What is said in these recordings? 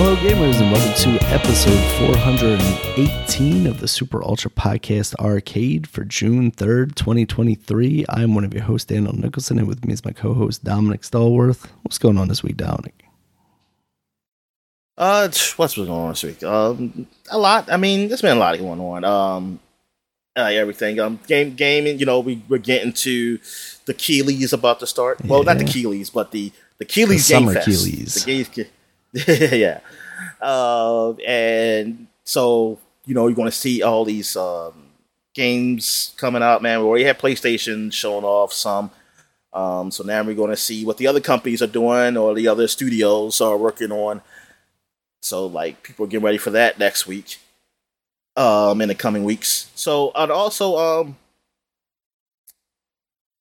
Hello, gamers, and welcome to episode 418 of the Super Ultra Podcast Arcade for June 3rd, 2023. I'm one of your hosts, Daniel Nicholson, and with me is my co host, Dominic Stallworth. What's going on this week, Dominic? Uh, what's been going on this week? Um, a lot. I mean, there's been a lot going on. Um, uh, everything. Um, game gaming. You know, we we're getting to the Keighley's about to start. Well, not the. Keighley's, but the the Keighley's The Game summer Fest. Keighley's. The Keighley's, yeah. Uh, and so you know, you're going to see all these um, games coming out, man. We already had PlayStation showing off some. Um, so now we're going to see what the other companies are doing or the other studios are working on. So like people are getting ready for that next week. Um, in the coming weeks. So and also um,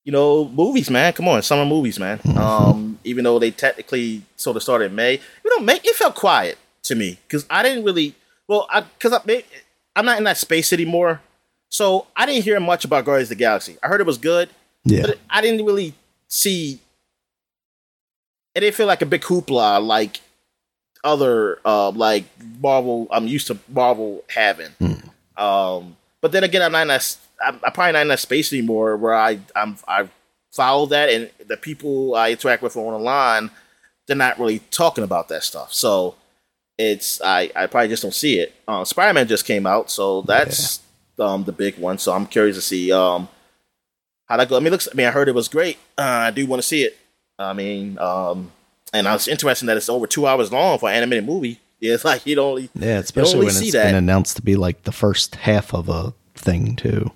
you know, movies, man. Come on, summer movies, man. Um, even though they technically sort of started in May, you know, May it felt quiet to me because I didn't really. Well, I because I may- I'm not in that space anymore, so I didn't hear much about Guardians of the Galaxy. I heard it was good, Yeah. but I didn't really see. It didn't feel like a big hoopla like other uh like Marvel. I'm used to Marvel having. Hmm. Um, but then again, I'm not in that. I'm, I'm probably not in that space anymore where I I'm I follow that and the people I interact with online, they're not really talking about that stuff. So it's I I probably just don't see it. Uh, Spider Man just came out, so that's um the big one. So I'm curious to see um how that go. I mean, it looks. I mean, I heard it was great. Uh, I do want to see it. I mean, um, and I was interested that it's over two hours long for an animated movie. Yeah, it's like you don't. Only, Yeah, especially when it's that. been announced to be like the first half of a thing, too.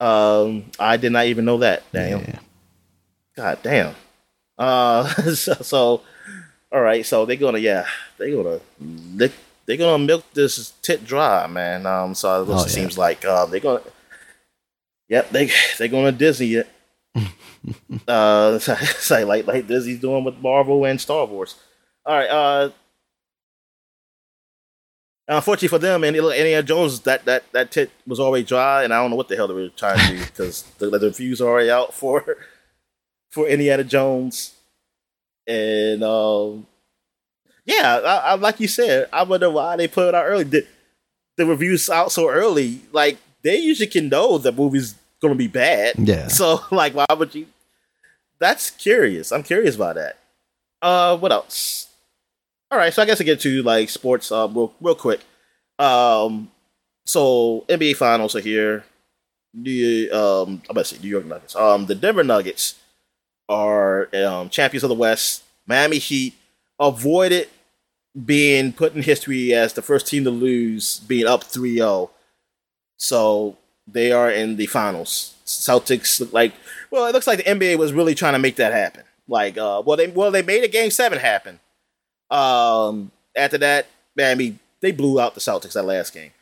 um, I did not even know that. Damn. Yeah. God damn. Uh, so, so all right. So they're gonna, yeah, they're gonna lick, they're gonna milk this tit dry, man. Um, so it Oh, yeah. seems like um, they're gonna, yep, they they're gonna Disney it. uh, like like like Disney's doing with Marvel and Star Wars. All right. Uh, unfortunately for them and Indiana Jones, that that that tit was already dry, and I don't know what the hell they were trying to do because the, the reviews are already out for for Indiana Jones, and um, yeah, I, I, like you said, I wonder why they put it out early. The, the reviews out so early, like they usually can know the movie's gonna be bad. Yeah. So like, why would you? That's curious. I'm curious about that. Uh, what else? All right, so I guess I get to like sports uh, real real quick. Um, so NBA Finals are here. The um, I'm about to say New York Nuggets. Um, the Denver Nuggets are um, champions of the West. Miami Heat avoided being put in history as the first team to lose, being up 3-0. So they are in the finals. Celtics look like well, it looks like the NBA was really trying to make that happen. Like, uh, well, they well they made a game seven happen. Um, after that, Miami they blew out the Celtics that last game.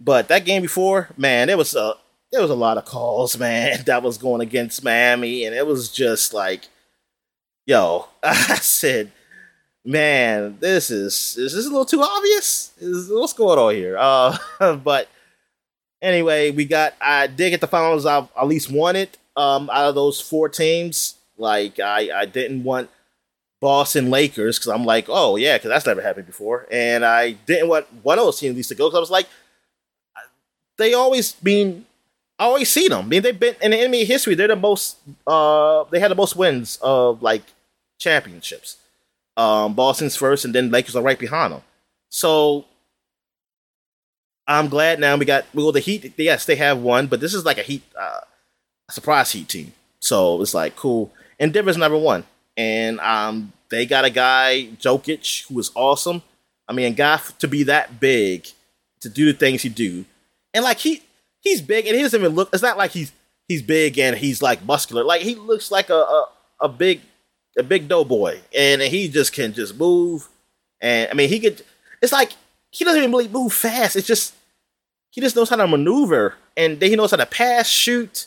But that game before, man, it was a there was a lot of calls, man, that was going against Miami, and it was just like, yo, I said, man, this is is this a little too obvious? Is what's going on here? Uh, but anyway, we got I did get the finals. I at least wanted um out of those four teams. Like I I didn't want Boston Lakers because I'm like, oh yeah, because that's never happened before, and I didn't want one of those teams to go because I was like, they always been. I always see them. I mean, they've been in the NBA history. They're the most. Uh, they had the most wins of like championships. Um, Boston's first, and then Lakers are right behind them. So I'm glad now we got well the Heat. Yes, they have one, but this is like a Heat, uh, surprise Heat team. So it's like cool. And Denver's number one, and um, they got a guy Jokic who is awesome. I mean, guy to be that big, to do the things he do, and like he he's big, and he doesn't even look. It's not like he's he's big and he's like muscular. Like he looks like a a, a big a big doughboy, and he just can just move. And I mean, he could. It's like he doesn't even really move fast. It's just he just knows how to maneuver, and then he knows how to pass, shoot,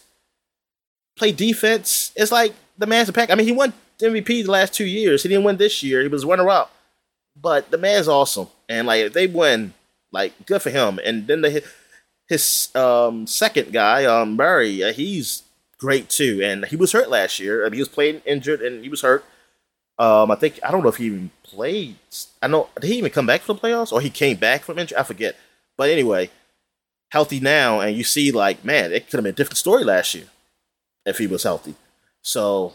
play defense. It's like the man's a pack. I mean, he won MVP the last two years. He didn't win this year. He was runner up, but the man's awesome. And like if they win, like good for him. And then the his um, second guy, um, Murray, uh, he's great too. And he was hurt last year. I mean, he was playing injured and he was hurt. Um, I think I don't know if he even played. I know did he even come back from the playoffs or he came back from injury? I forget. But anyway, healthy now, and you see like man, it could have been a different story last year if he was healthy. So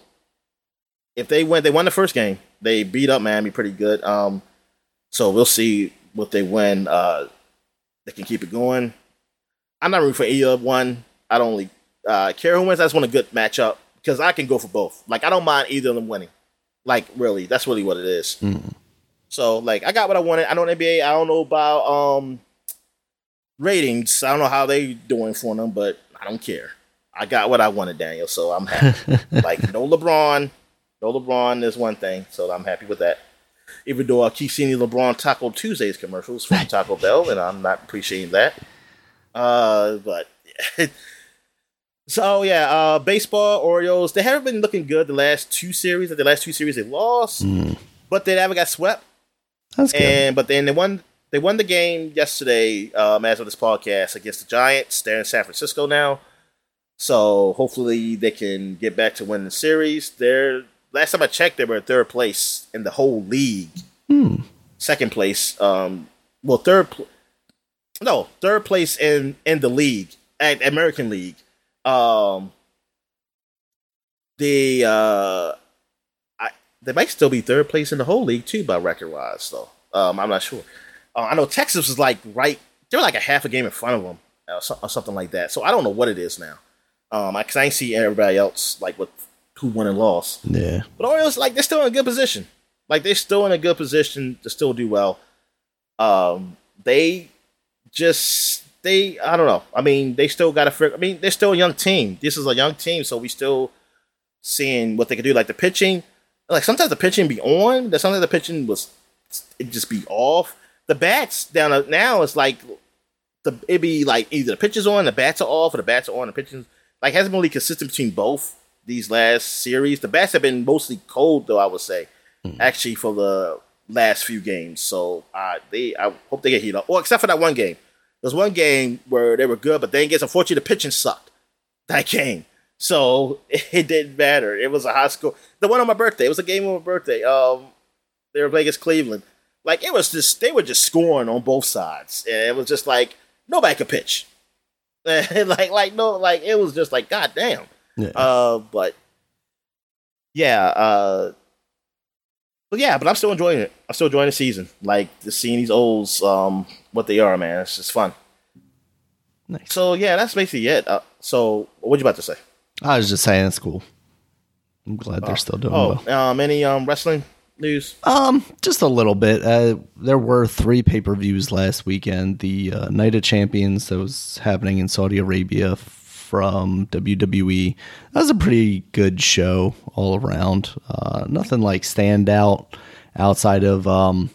if they win, they won the first game. They beat up Miami pretty good. Um, so we'll see what they win. Uh, they can keep it going. I'm not rooting for either one. I don't really uh, care who wins. I just want a good matchup because I can go for both. Like I don't mind either of them winning. Like really, that's really what it is. Mm. So like I got what I wanted. I know NBA. I don't know about um ratings. I don't know how they doing for them, but I don't care. I got what I wanted, Daniel. So I'm happy. like no LeBron, no LeBron is one thing. So I'm happy with that. Even though I keep seeing the LeBron Taco Tuesdays commercials from Taco Bell, and I'm not appreciating that. Uh, but so yeah, uh, baseball Orioles. They haven't been looking good the last two series. The last two series they lost, Mm. but they never got swept. That's good. And but then they won. They won the game yesterday. Um, as of this podcast against the Giants, they're in San Francisco now. So hopefully they can get back to winning the series. They're last time I checked, they were in third place in the whole league. Hmm. Second place, um, well, third, pl- no, third place in in the league at American League. Um, the uh, I they might still be third place in the whole league too by record wise though. Um, I'm not sure. Uh, I know Texas was like right, they were like a half a game in front of them or, so, or something like that. So I don't know what it is now. Um, I, cause I ain't see everybody else like what who won and lost. Yeah. But Orioles, like, they're still in a good position. Like, they're still in a good position to still do well. Um, they just, they, I don't know. I mean, they still got to figure, I mean, they're still a young team. This is a young team, so we still seeing what they can do. Like, the pitching, like, sometimes the pitching be on, that sometimes the pitching was, it just be off. The bats down now is like, the it be like either the pitch is on, the bats are off, or the bats are on, the pitching, like, hasn't been really consistent between both these last series. The bats have been mostly cold, though. I would say, hmm. actually, for the last few games. So uh, they, I hope they get heat up. Well, except for that one game. There's one game where they were good, but then gets unfortunately the pitching sucked that game. So it didn't matter. It was a high score. The one on my birthday. It was a game on my birthday. Um, they were playing against Cleveland. Like it was just they were just scoring on both sides, and it was just like nobody could pitch. like like no like it was just like god damn. Yeah. Uh, but yeah, uh, but yeah, but I'm still enjoying it. I'm still enjoying the season. Like just seeing these olds, um, what they are, man. It's just fun. nice. So yeah, that's basically it. Uh, so what you about to say? I was just saying it's cool. I'm glad they're still doing Oh, well. um, any um wrestling news? Um, just a little bit. Uh, there were three pay per views last weekend. The uh, Night of Champions that was happening in Saudi Arabia from WWE. That was a pretty good show all around. Uh, nothing like standout outside of um,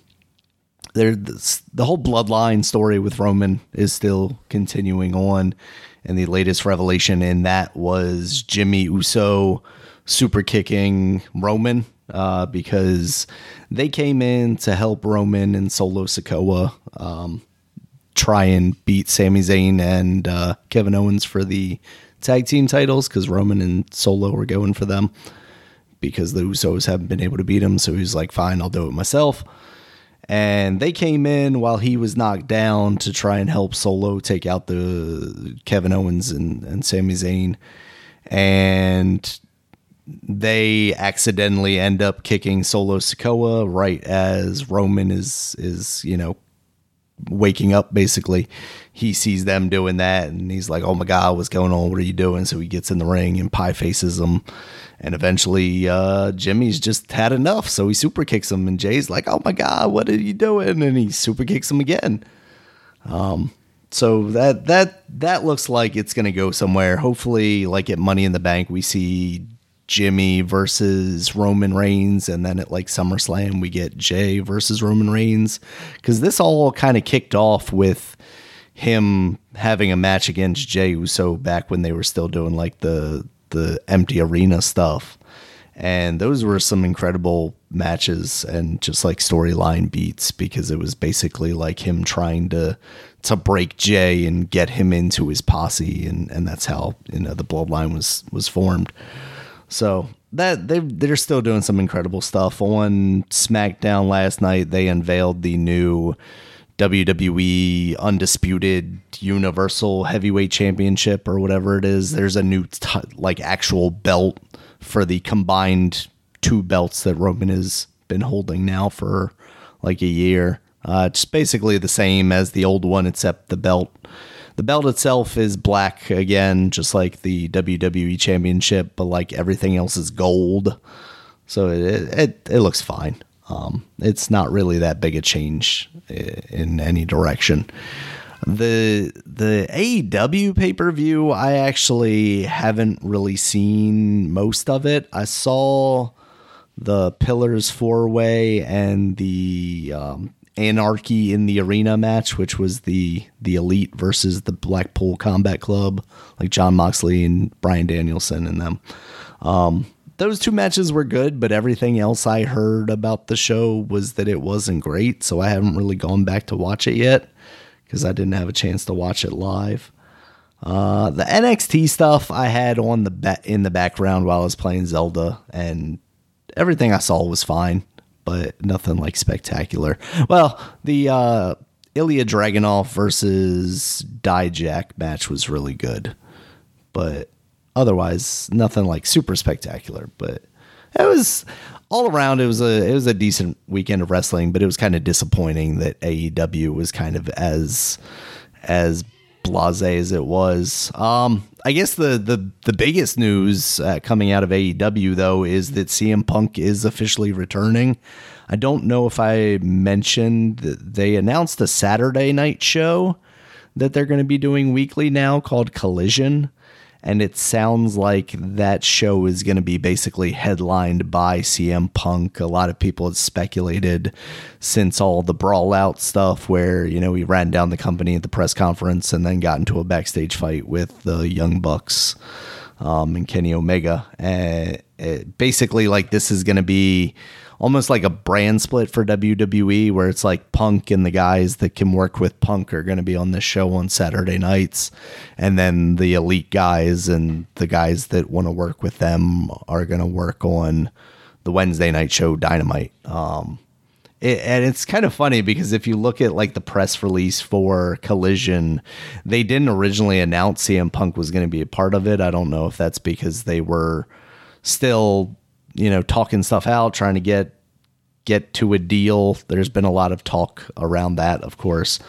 there. The whole bloodline story with Roman is still continuing on, and the latest revelation in that was Jimmy Uso super kicking Roman uh, because they came in to help Roman and Solo Sikoa um, try and beat Sami Zayn and uh, Kevin Owens for the tag team titles because Roman and Solo were going for them because the Usos haven't been able to beat him. So he's like, fine, I'll do it myself. And they came in while he was knocked down to try and help Solo take out the Kevin Owens and, and Sami Zayn. And they accidentally end up kicking Solo Sikoa right as Roman is is you know waking up basically. He sees them doing that and he's like oh my god what's going on? What are you doing? So he gets in the ring and pie faces them and eventually uh jimmy's just had enough. So he super kicks him and jay's like oh my god what are you doing? And he super kicks him again. Um, so that that that looks like it's going to go somewhere. Hopefully, like at Money in the Bank, we see Jimmy versus Roman Reigns, and then at like SummerSlam, we get Jay versus Roman Reigns. Because this all kind of kicked off with him having a match against Jay Uso back when they were still doing like the the empty arena stuff. And those were some incredible matches and just like storyline beats because it was basically like him trying to to break Jay and get him into his posse and, and that's how you know the bloodline was was formed. So that they they're still doing some incredible stuff. On SmackDown last night, they unveiled the new WWE Undisputed Universal Heavyweight Championship or whatever it is. There's a new t- like actual belt for the combined two belts that Roman has been holding now for like a year. Uh, it's basically the same as the old one, except the belt. The belt itself is black again, just like the WWE Championship, but like everything else is gold. So it it, it looks fine. Um, it's not really that big a change in any direction. The the AEW pay per view, I actually haven't really seen most of it. I saw the Pillars four way and the um, Anarchy in the Arena match, which was the the Elite versus the Blackpool Combat Club, like Jon Moxley and Bryan Danielson and them. Um, those two matches were good, but everything else I heard about the show was that it wasn't great. So I haven't really gone back to watch it yet because I didn't have a chance to watch it live. Uh, the NXT stuff I had on the ba- in the background while I was playing Zelda, and everything I saw was fine, but nothing like spectacular. Well, the uh, Ilya Dragunov versus Dijak match was really good, but otherwise nothing like super spectacular. But it was all around. It was a it was a decent weekend of wrestling, but it was kind of disappointing that AEW was kind of as as blase as it was. Um, I guess the the the biggest news uh, coming out of AEW though is that CM Punk is officially returning. I don't know if I mentioned that they announced a Saturday night show that they're going to be doing weekly now called Collision and it sounds like that show is going to be basically headlined by CM Punk. A lot of people have speculated since all the brawl out stuff where, you know, he ran down the company at the press conference and then got into a backstage fight with the Young Bucks um, and Kenny Omega. And it, basically, like, this is going to be almost like a brand split for WWE where it's like Punk and the guys that can work with Punk are going to be on this show on Saturday nights and then the elite guys and the guys that want to work with them are going to work on the Wednesday night show Dynamite. Um, it, and it's kind of funny because if you look at like the press release for Collision, they didn't originally announce CM Punk was going to be a part of it. I don't know if that's because they were still you know, talking stuff out, trying to get get to a deal. There's been a lot of talk around that, of course.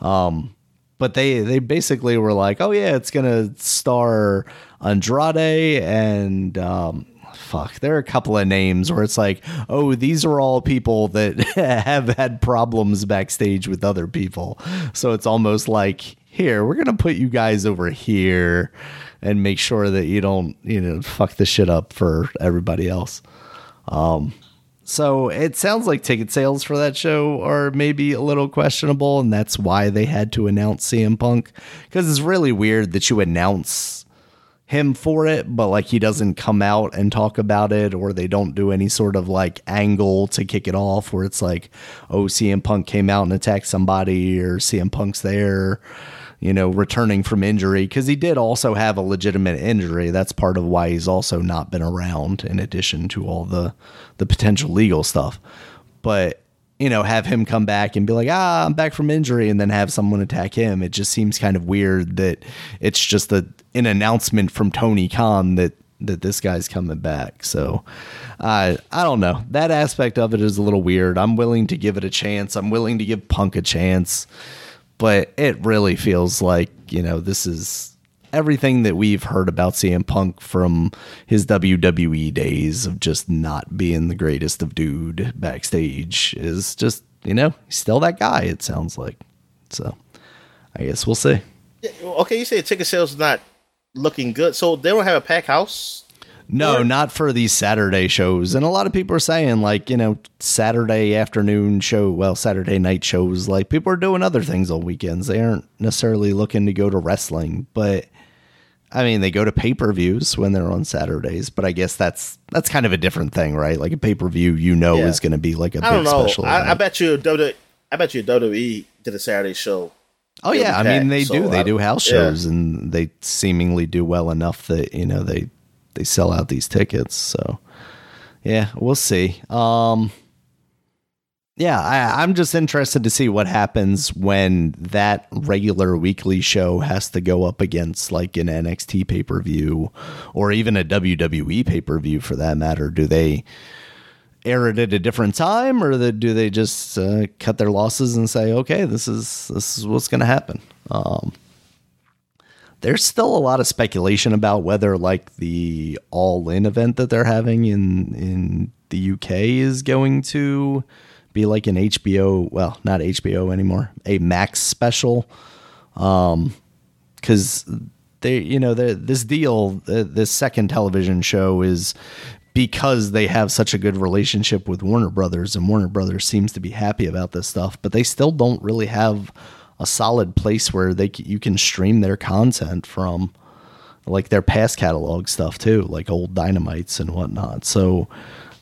Um, but they they basically were like, "Oh yeah, it's gonna star Andrade and um, fuck." There are a couple of names where it's like, "Oh, these are all people that have had problems backstage with other people." So it's almost like, "Here, we're gonna put you guys over here." And make sure that you don't, you know, fuck the shit up for everybody else. Um, so it sounds like ticket sales for that show are maybe a little questionable, and that's why they had to announce CM Punk. Because it's really weird that you announce him for it, but like he doesn't come out and talk about it, or they don't do any sort of like angle to kick it off where it's like, oh, CM Punk came out and attacked somebody, or CM Punk's there you know, returning from injury because he did also have a legitimate injury. That's part of why he's also not been around, in addition to all the the potential legal stuff. But you know, have him come back and be like, ah, I'm back from injury, and then have someone attack him. It just seems kind of weird that it's just a an announcement from Tony Khan that that this guy's coming back. So I I don't know. That aspect of it is a little weird. I'm willing to give it a chance. I'm willing to give Punk a chance but it really feels like you know this is everything that we've heard about CM Punk from his WWE days of just not being the greatest of dude backstage is just you know he's still that guy. It sounds like so. I guess we'll see. Yeah, okay, you say ticket sales not looking good, so they don't have a pack house no, or? not for these Saturday shows. And a lot of people are saying, like, you know, Saturday afternoon show, well, Saturday night shows, like, people are doing other things on weekends. They aren't necessarily looking to go to wrestling, but I mean, they go to pay per views when they're on Saturdays, but I guess that's that's kind of a different thing, right? Like a pay per view, you know, yeah. is going to be like a I big special. I, I, bet you WWE, I bet you WWE did a Saturday show. Oh yeah, I mean they so do. They do house shows, yeah. and they seemingly do well enough that you know they they sell out these tickets. So yeah, we'll see. Um, yeah, I, I'm just interested to see what happens when that regular weekly show has to go up against like an NXT pay per view or even a WWE pay per view for that matter. Do they air it at a different time, or do they just uh, cut their losses and say, "Okay, this is this is what's going to happen"? Um, there's still a lot of speculation about whether like the all in event that they're having in in the UK is going to be like an HBO, well, not HBO anymore, a Max special. Um cuz they you know, this deal, this second television show is because they have such a good relationship with Warner Brothers and Warner Brothers seems to be happy about this stuff, but they still don't really have a solid place where they you can stream their content from like their past catalog stuff too like old dynamites and whatnot. So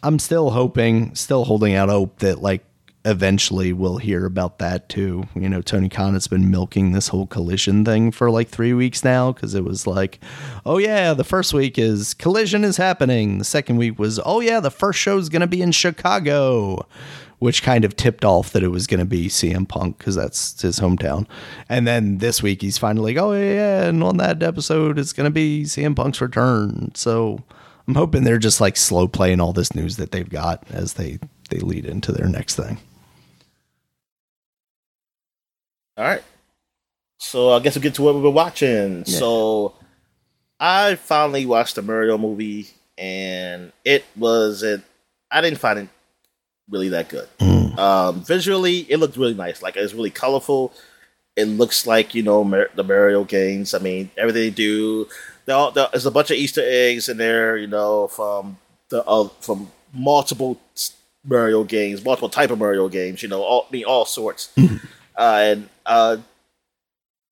i'm still hoping still holding out hope that like eventually we'll hear about that too. You know tony khan has been milking this whole collision thing for like three weeks now because it was like oh yeah the first week is collision is happening. The second week was oh yeah the first show is going to be in chicago which kind of tipped off that it was going to be CM Punk because that's his hometown. And then this week he's finally like, oh yeah, and on that episode it's going to be CM Punk's return. So I'm hoping they're just like slow playing all this news that they've got as they they lead into their next thing. All right. So I guess we'll get to what we've been watching. Yeah. So I finally watched the Mario movie, and it was it. I didn't find it really that good. Mm. Um, visually, it looked really nice. Like it's really colorful. It looks like you know Mar- the Mario games. I mean, everything they do. All, there's a bunch of Easter eggs in there. You know, from the uh, from multiple Mario games, multiple type of Mario games. You know, all I mean, all sorts. Mm. uh, and uh,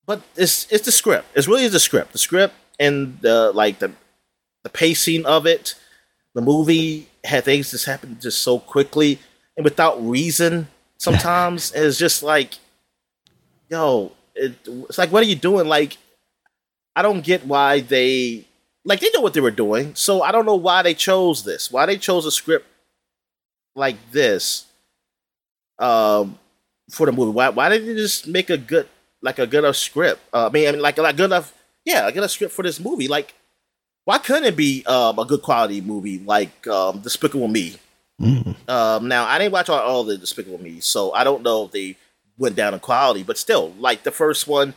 but it's it's the script. It's really the script. The script and the like the the pacing of it. The movie had things just happen just so quickly and without reason sometimes it's just like yo it, it's like what are you doing? Like i don't get why they like they know what they were doing. So i don't know why they chose this. Why they chose a script like this um for the movie. Why, why didn't they just make a good like a good enough script? Uh, i mean i mean like like good enough yeah a good enough script for this movie. Like why couldn't it be um, a good quality movie like um, despicable me Mm. Um, now I didn't watch all, all the Despicable Me, so I don't know if they went down in quality, but still, like the first one,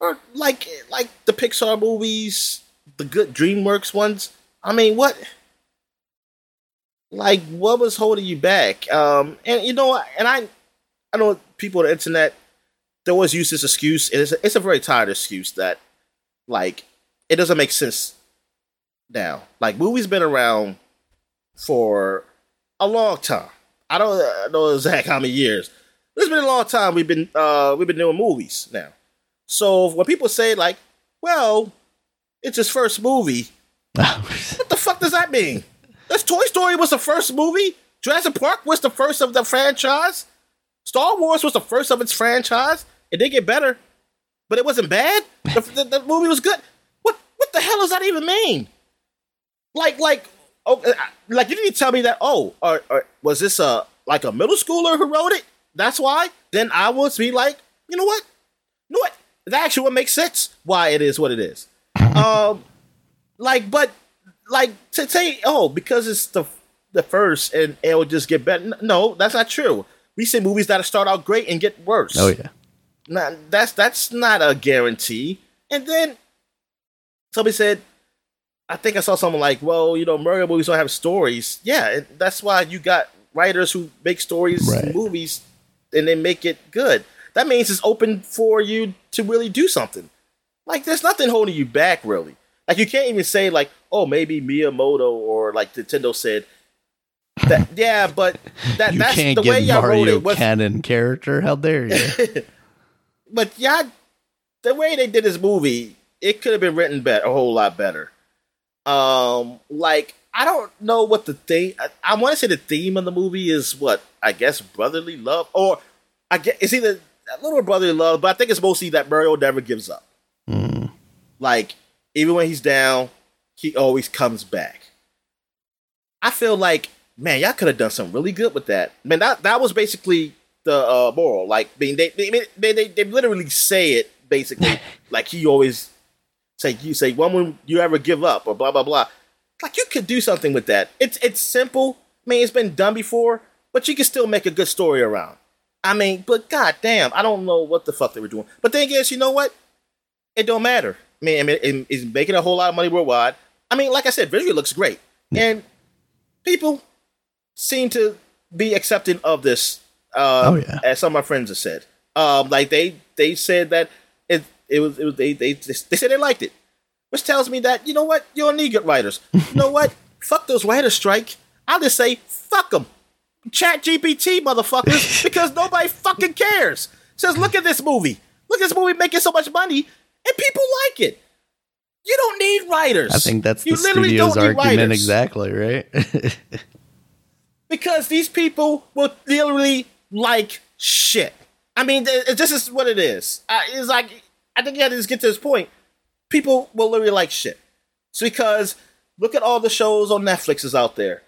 or like like the Pixar movies, the good DreamWorks ones. I mean, what? Like, what was holding you back? Um, and you know, and I, I know people on the internet they always use this excuse, and it's a, it's a very tired excuse that, like, it doesn't make sense now. Like, movies been around for a long time. I don't know exactly how many years. It's been a long time we've been uh, we've been doing movies now. So when people say like, "Well, it's his first movie," what the fuck does that mean? This Toy Story was the first movie. Jurassic Park was the first of the franchise. Star Wars was the first of its franchise. It did get better, but it wasn't bad. The, the, the movie was good. What what the hell does that even mean? Like like oh, uh, like you didn't tell me that. Oh, or, or was this a like a middle schooler who wrote it? That's why. Then I would be like, you know what? You know what? That actually would make sense why it is what it is. um, like, but like to say, oh, because it's the the first and it will just get better. No, that's not true. We see movies that start out great and get worse. Oh yeah. Now, that's that's not a guarantee. And then somebody said, I think I saw someone like, well, you know, Mario movies don't have stories. Yeah, that's why you got writers who make stories, right. movies, and they make it good. That means it's open for you to really do something. Like, there's nothing holding you back, really. Like, you can't even say like, oh, maybe Miyamoto or like Nintendo said that. Yeah, but that you that's can't the get way y'all Mario wrote it. Was, canon character. How dare you? but yeah, the way they did this movie, it could have been written better, a whole lot better. Um, like I don't know what the thing. I, I want to say the theme of the movie is what I guess brotherly love, or I guess it's either a little brotherly love, but I think it's mostly that Mario never gives up. Mm. Like even when he's down, he always comes back. I feel like, man, y'all could have done something really good with that. Man, that that was basically the uh, moral. Like, I mean, they they, they they they literally say it basically like he always say you say when will you ever give up or blah blah blah. Like you could do something with that. It's it's simple. I mean, it's been done before, but you can still make a good story around. I mean, but goddamn, I don't know what the fuck they were doing. But then again, you know what? It don't matter. I mean, I mean, it, it's making a whole lot of money worldwide. I mean, like I said, visually looks great, and people seem to be accepting of this. Um, Oh, yeah. as some of my friends have said. Um, like they they said that it was it was they they they said they liked it, which tells me that you know what you don't need good writers. you know what? Fuck those writers strike. I'll just say fuck them. Chat GPT motherfuckers because nobody fucking cares. Says look at this movie. Look at this movie making so much money and people like it. You don't need writers. I think that's the You literally studio's don't need argument writers. exactly, right? because these people will literally like shit. I mean, th- this is what it is. Uh, it's like I think you have to just get to this point. People will literally like shit. It's because look at all the shows on Netflix is out there,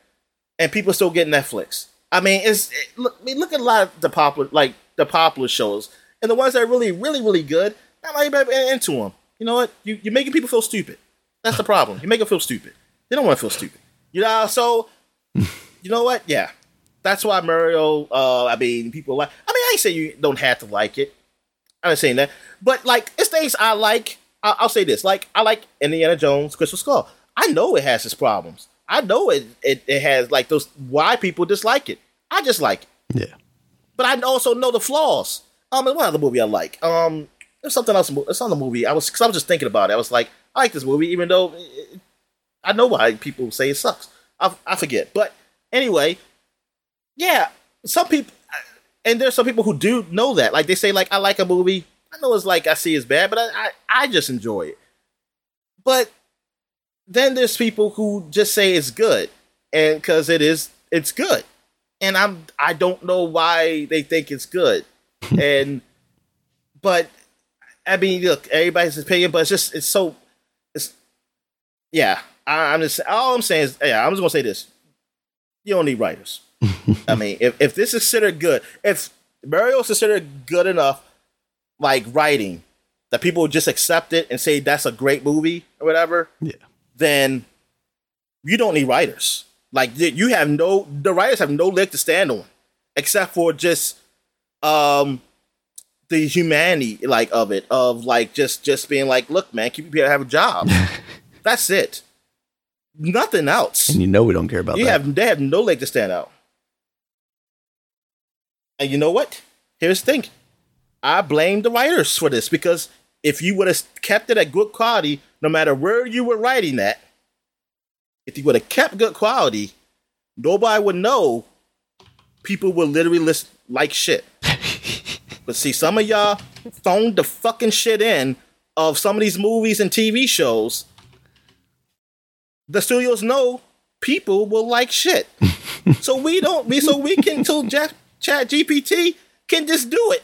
and people still get Netflix. I mean, it's it, look. I mean, look at a lot of the popular, like the popular shows, and the ones that are really, really, really good. Not even into them. You know what? You, you're making people feel stupid. That's the problem. You make them feel stupid. They don't want to feel stupid. You know, so you know what? Yeah, that's why Mario. Uh, I mean, people like. I mean, I say you don't have to like it. I'm not saying that, but like, it's things I like. I- I'll say this: like, I like Indiana Jones, Crystal Skull. I know it has its problems. I know it. It, it has like those why people dislike it. I just like it, yeah. but I also know the flaws. Um, and one other movie I like. Um, there's something else. It's on the movie. I was because I was just thinking about it. I was like, I like this movie, even though it, I know why people say it sucks. I, I forget, but anyway, yeah. Some people, and there's some people who do know that. Like they say, like I like a movie. I know it's like I see it's bad, but I I, I just enjoy it. But then there's people who just say it's good, and because it is, it's good, and I'm I don't know why they think it's good, and but I mean, look, everybody's opinion, but it's just it's so it's yeah. I, I'm just all I'm saying is yeah. I'm just gonna say this: you don't need writers. I mean, if if this is considered good, if Mario is considered good enough, like writing, that people would just accept it and say that's a great movie or whatever, Yeah. then you don't need writers. Like you have no, the writers have no leg to stand on, except for just um the humanity like of it, of like just just being like, look, man, keep people have a job. that's it. Nothing else. And you know we don't care about You that. have they have no leg to stand out. And you know what? Here's the thing. I blame the writers for this because if you would have kept it at good quality, no matter where you were writing that, if you would have kept good quality, nobody would know. People would literally list like shit. but see, some of y'all phoned the fucking shit in of some of these movies and TV shows. The studios know people will like shit. so we don't we so we can so Chat Chat GPT can just do it.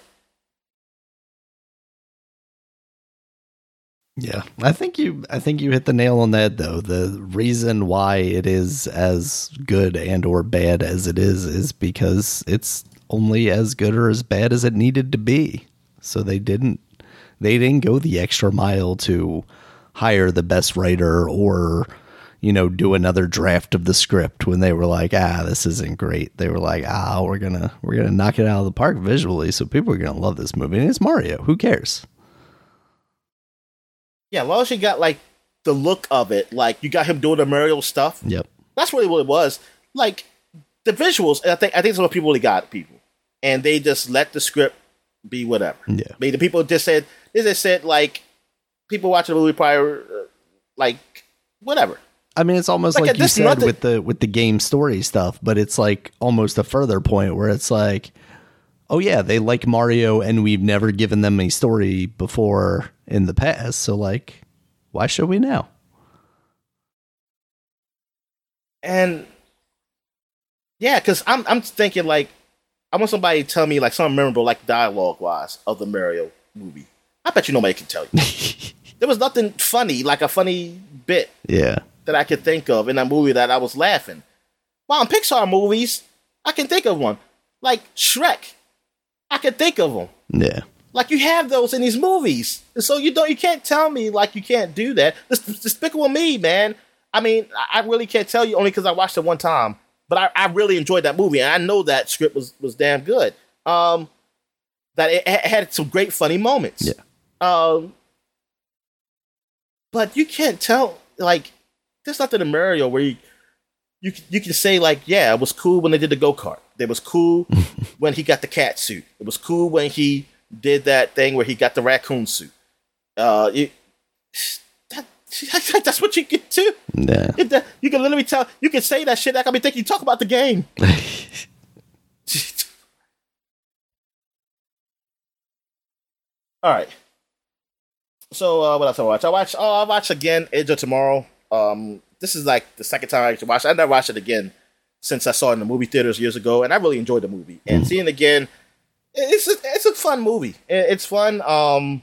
Yeah, I think you. I think you hit the nail on the head, though. The reason why it is as good and or bad as it is is because it's only as good or as bad as it needed to be. So they didn't. They didn't go the extra mile to hire the best writer or you know do another draft of the script when they were like ah this isn't great they were like ah we're gonna we're gonna knock it out of the park visually so people are gonna love this movie and it's mario who cares Yeah, as long as you got like the look of it, like you got him doing the Mario stuff. yep That's really what it was. Like the visuals, I think I think that's what people really got people, and they just let the script be whatever. yeah I mean, the people just said they just said like people watching the movie prior, uh, like whatever. I mean, it's almost Like, like, you said nothing- with the with the game story stuff, but it's like almost a further point where it's like, oh yeah, they like Mario, and we've never given them a story before in the past, so like, why should we now? And yeah, because I'm I'm thinking like I want somebody to tell me like something memorable, like dialogue wise, of the Mario movie. I bet you nobody can tell you. there was nothing funny, like a funny bit. Yeah, that I could think of in a movie that I was laughing. Well, in Pixar movies, I can think of one like Shrek. I can think of them. Yeah. Like you have those in these movies, and so you don't. You can't tell me like you can't do that. This Despicable Me, man. I mean, I really can't tell you only because I watched it one time, but I, I really enjoyed that movie, and I know that script was was damn good. Um, that it, it had some great funny moments. Yeah. Um, but you can't tell like there's nothing in Mario where you you you can say like yeah it was cool when they did the go kart. It was cool when he got the cat suit. It was cool when he did that thing where he got the raccoon suit. Uh, it, that, that's what you can do. Yeah. You can literally tell. You can say that shit. I can be thinking you talk about the game. All right. So uh, what else I watch? I watch. Oh, I watch again Edge of Tomorrow. Um, this is like the second time I actually watched. I never watched it again since I saw it in the movie theaters years ago, and I really enjoyed the movie. And mm. seeing it again, it's a, it's a fun movie. It's fun. Um,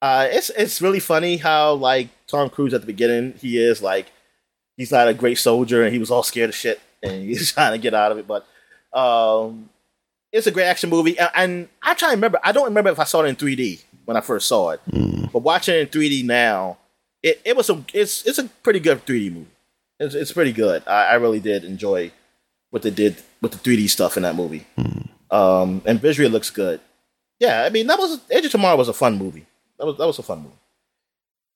uh, it's it's really funny how like Tom Cruise at the beginning he is like he's not a great soldier and he was all scared of shit and he's trying to get out of it, but um, it's a great action movie. And, and I try to remember. I don't remember if I saw it in 3D when I first saw it. Mm. But watching it in 3D now, it, it was a it's it's a pretty good 3D movie. It's, it's pretty good. I, I really did enjoy what they did with the 3D stuff in that movie. Mm. Um, and visually it looks good. Yeah, I mean that was Edge of Tomorrow was a fun movie. That was that was a fun movie.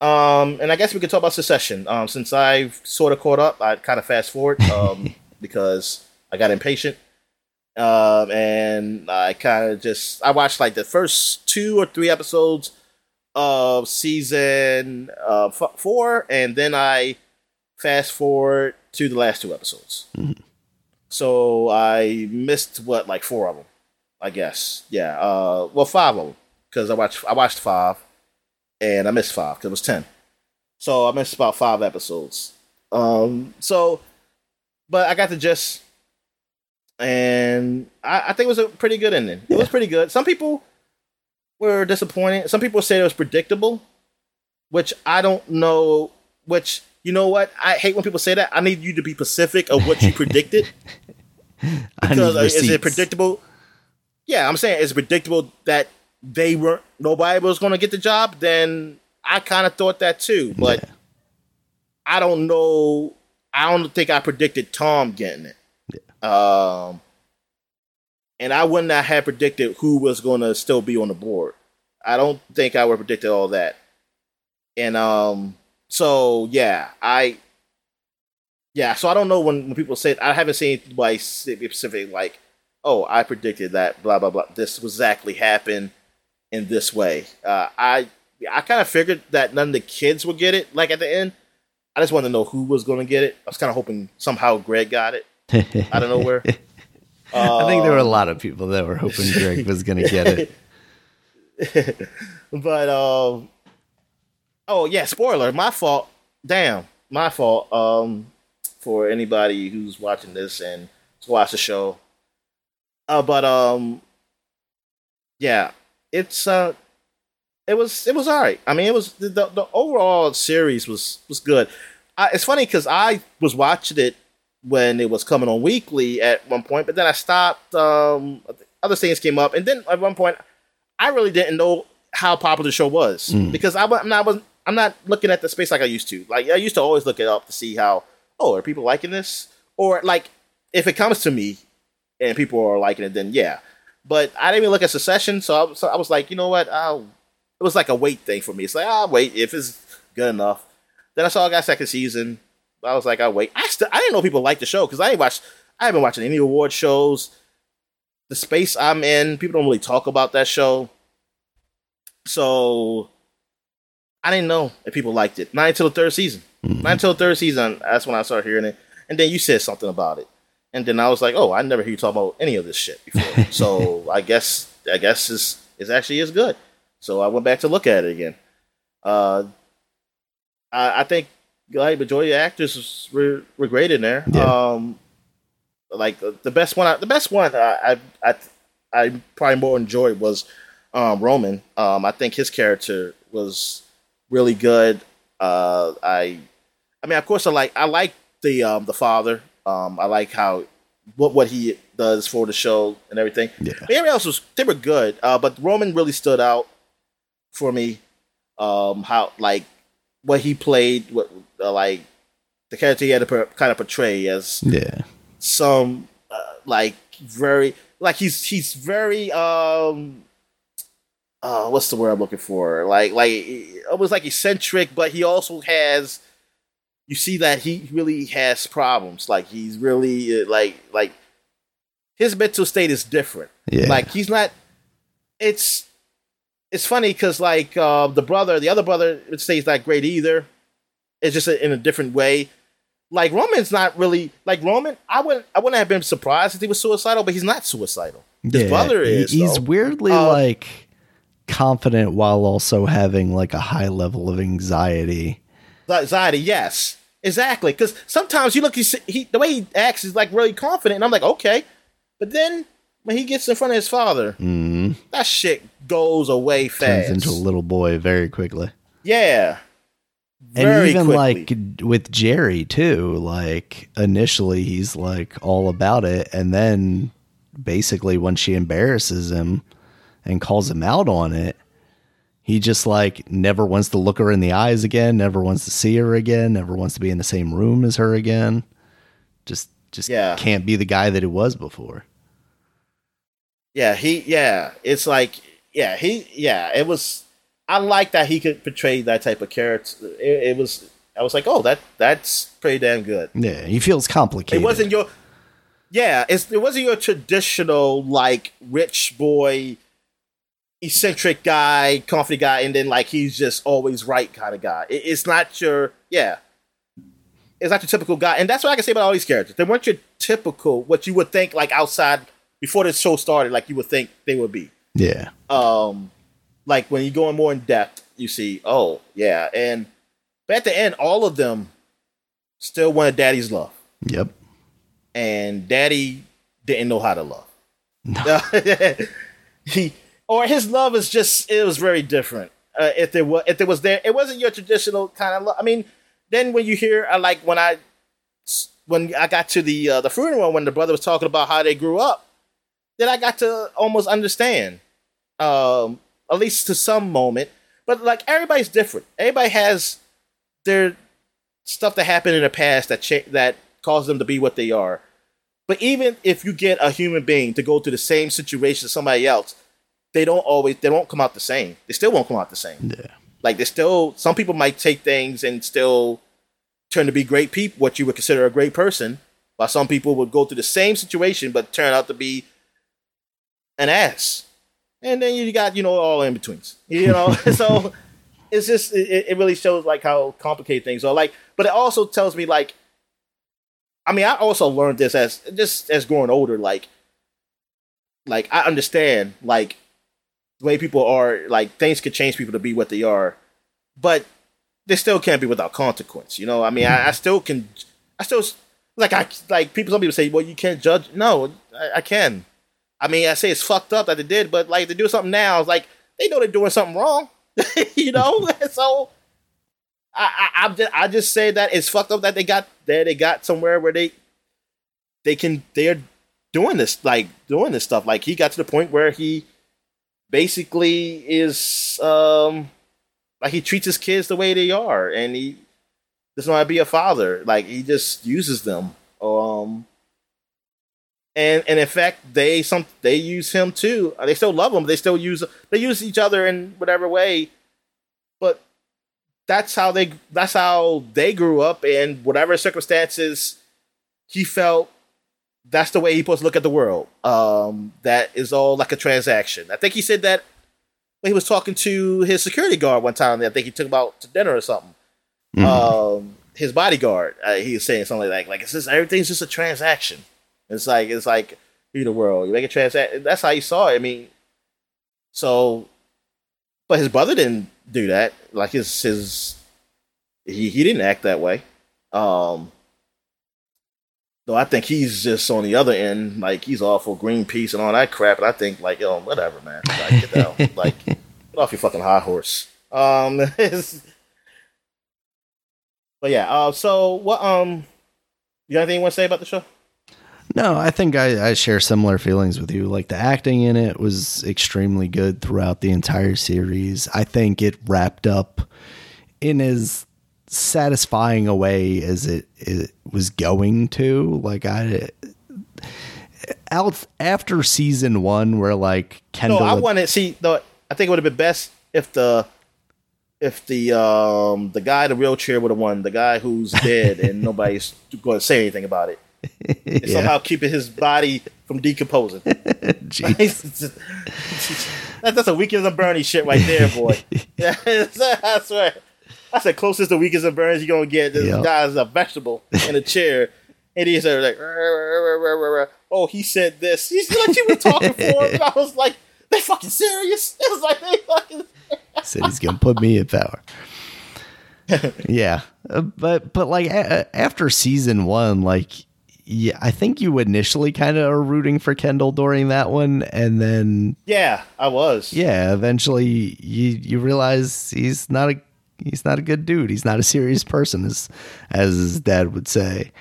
Um, and I guess we could talk about Succession. Um, since I've sort of caught up, I kind of fast forward um, because I got impatient. Um, and I kind of just I watched like the first two or three episodes of season uh, f- four, and then I fast forward to the last two episodes. Mm-hmm. So I missed what like four of them, I guess. Yeah, uh, well five of them because I watched I watched five, and I missed five because it was ten. So I missed about five episodes. Um, so, but I got to just and I, I, think it was a pretty good ending. It was pretty good. Some people were disappointed. Some people say it was predictable, which I don't know. Which you know what? I hate when people say that. I need you to be specific of what you predicted. because uh, is it predictable? Yeah, I'm saying it's predictable that they weren't nobody was going to get the job. Then I kind of thought that too, but yeah. I don't know. I don't think I predicted Tom getting it. Um, and I would not have predicted who was going to still be on the board. I don't think I would have predicted all that. And um, so yeah, I yeah, so I don't know when, when people say I haven't seen like specific like, oh, I predicted that blah blah blah. This was exactly happened in this way. Uh, I I kind of figured that none of the kids would get it. Like at the end, I just wanted to know who was going to get it. I was kind of hoping somehow Greg got it out of nowhere. I think there were a lot of people that were hoping Drake was going to get it. but um, oh yeah, spoiler. My fault. Damn, my fault. Um, for anybody who's watching this and to watch the show. Uh, but um, yeah, it's uh, it was it was all right. I mean, it was the the overall series was was good. I, it's funny because I was watching it when it was coming on weekly at one point, but then I stopped. Um, other things came up, and then at one point, I really didn't know how popular the show was mm. because I, am not was I'm not looking at the space like I used to. Like I used to always look it up to see how oh are people liking this or like if it comes to me and people are liking it, then yeah. But I didn't even look at Succession, so I, so I was like, you know what? I'll, it was like a wait thing for me. It's like, I'll wait if it's good enough. Then I saw I got second season. I was like, I wait. I still I didn't know people liked the show because I ain't watched. I haven't watched any award shows. The space I'm in, people don't really talk about that show. So I didn't know if people liked it. Not until the third season. Mm-hmm. Not until the third season. That's when I started hearing it. And then you said something about it. And then I was like, oh, I never hear you talk about any of this shit before. so I guess I guess it's it's actually is good. So I went back to look at it again. Uh, I, I think like majority of actors were, were great in there. Yeah. Um, like the best one, the best one I I I, I probably more enjoyed was um, Roman. Um, I think his character was really good. Uh, I I mean, of course, I like I like the um the father. Um, I like how what what he does for the show and everything. Yeah. But everybody else was they were good, uh, but Roman really stood out for me. Um, how like what he played, what uh, like the character he had to per, kind of portray as Yeah. some uh, like very like he's he's very um uh what's the word I'm looking for like like almost like eccentric but he also has you see that he really has problems like he's really uh, like like his mental state is different Yeah. like he's not it's it's funny because like uh, the brother the other brother would say he's not great either it's just in a different way like Roman's not really like Roman. I wouldn't I wouldn't have been surprised if he was suicidal, but he's not suicidal. His Yeah, brother he- is. He's though. weirdly Uh, like confident while also having like a high level of anxiety. anxiety. Yes, exactly. Because sometimes you look, he's, he the way he acts is like really confident, and I'm like, okay, but then when he gets in front of his father, Mm, that shit goes away turns fast. into a little boy very quickly. yeah, And very even quickly. like with Jerry too, like initially he's like all about it, and then basically when she embarrasses him and calls him out on it, he just like never wants to look her in the eyes again, never wants to see her again, never wants to be in the same room as her again. Just just Yeah. can't be the guy that it was before. Yeah, he yeah, it's like yeah, he yeah, it was I like that he could portray that type of character. It, it was I was like, "Oh, that that's pretty damn good." Yeah, he feels complicated. It wasn't your Yeah, it's it wasn't your traditional like rich boy eccentric guy, confident guy and then like he's just always right kind of guy. It, it's not your yeah. It's not your typical guy. And that's what I can say about all these characters. They weren't your typical what you would think like outside before the show started like you would think they would be Yeah. um like when you go in more in depth you see oh yeah. And but at the end all of them still wanted daddy's love. Yep. and daddy didn't know how to love. No. he or his love is just it was very different. Uh, if there was if there was there it wasn't your traditional kind of love. I mean then when you hear uh, like when i when i got to the uh, the funeral when the brother was talking about how they grew up then i got to almost understand um at least to some moment but like everybody's different everybody has their stuff that happened in the past that cha- that caused them to be what they are but even if you get a human being to go through the same situation as somebody else, they don't always they don't come out the same. They still won't come out the same. Yeah. Like they still some people might take things and still turn to be great people, what you would consider a great person, while some people would go through the same situation but turn out to be an ass. And then you got, you know, all in betweens. You know, so it's just it, it really shows like how complicated things are. Like, but it also tells me like I mean, I also learned this as just as growing older. Like, like I understand like the way people are. Like things could change people to be what they are, but they still can't be without consequence. You know, I mean, I, I mm-hmm. still can. I still like I like people. Some people say, "Well, you can't judge." No, I, I can. I mean, I say it's fucked up that they did, but like they do something now. It's like they know they're doing something wrong. you know, so I, I, I'm just, I just say that it's fucked up that they got there. They got somewhere where they they can they're doing this like doing this stuff. Like he got to the point where he basically is um like he treats his kids the way they are, and he doesn't want to be a father. Like he just uses them. Um, and and in fact, they some they use him too. They still love him. They still use they use each other in whatever way. But that's how they that's how they grew up and whatever circumstances he felt that's the way he supposed to look at the world um that is all like a transaction i think he said that when he was talking to his security guard one time i think he took him out to dinner or something Mhm. um his bodyguard uh, he was saying something like like it's just everything's just a transaction it's like it's like you the world you make a transaction that's how you saw it i mean so but his brother didn't do that. Like his his he he didn't act that way. Um though I think he's just on the other end, like he's all for Greenpeace and all that crap, and I think like, yo, whatever, man. Like get down. like get off your fucking high horse. Um but yeah. Uh, so what? Um, you got anything you want to say about the show? No, I think I, I share similar feelings with you. Like the acting in it was extremely good throughout the entire series. I think it wrapped up in as satisfying a way as it, it was going to. Like I out after season one, where like Kendall. No, I want to see. Though I think it would have been best if the if the um the guy in the wheelchair would have won. The guy who's dead and nobody's going to say anything about it. Yeah. Somehow keeping his body from decomposing. That's, that's a Weekend at Bernie shit right there, boy. Yeah, I swear. That's the closest to Weekend at Bernie's you're gonna get. This Yep. guy's a vegetable in a chair. And he's like, oh, he said this. He's like, you were talking for him. And I was like, they fucking serious? It was like, they fucking. said he's gonna put me in power. yeah, Uh, but but like a- after season one, like yeah, I think you initially kind of are rooting for Kendall during that one, and then Yeah, I was. yeah, eventually you you realize he's not a he's not a good dude. He's not a serious person, as as his dad would say.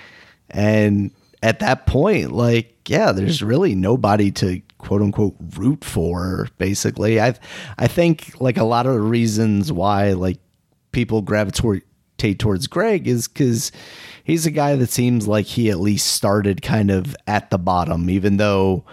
And at that point, like, yeah, there's really nobody to quote unquote root for. Basically, I I think like a lot of the reasons why like people gravitate towards Greg is because he's a guy that seems like he at least started kind of at the bottom, even though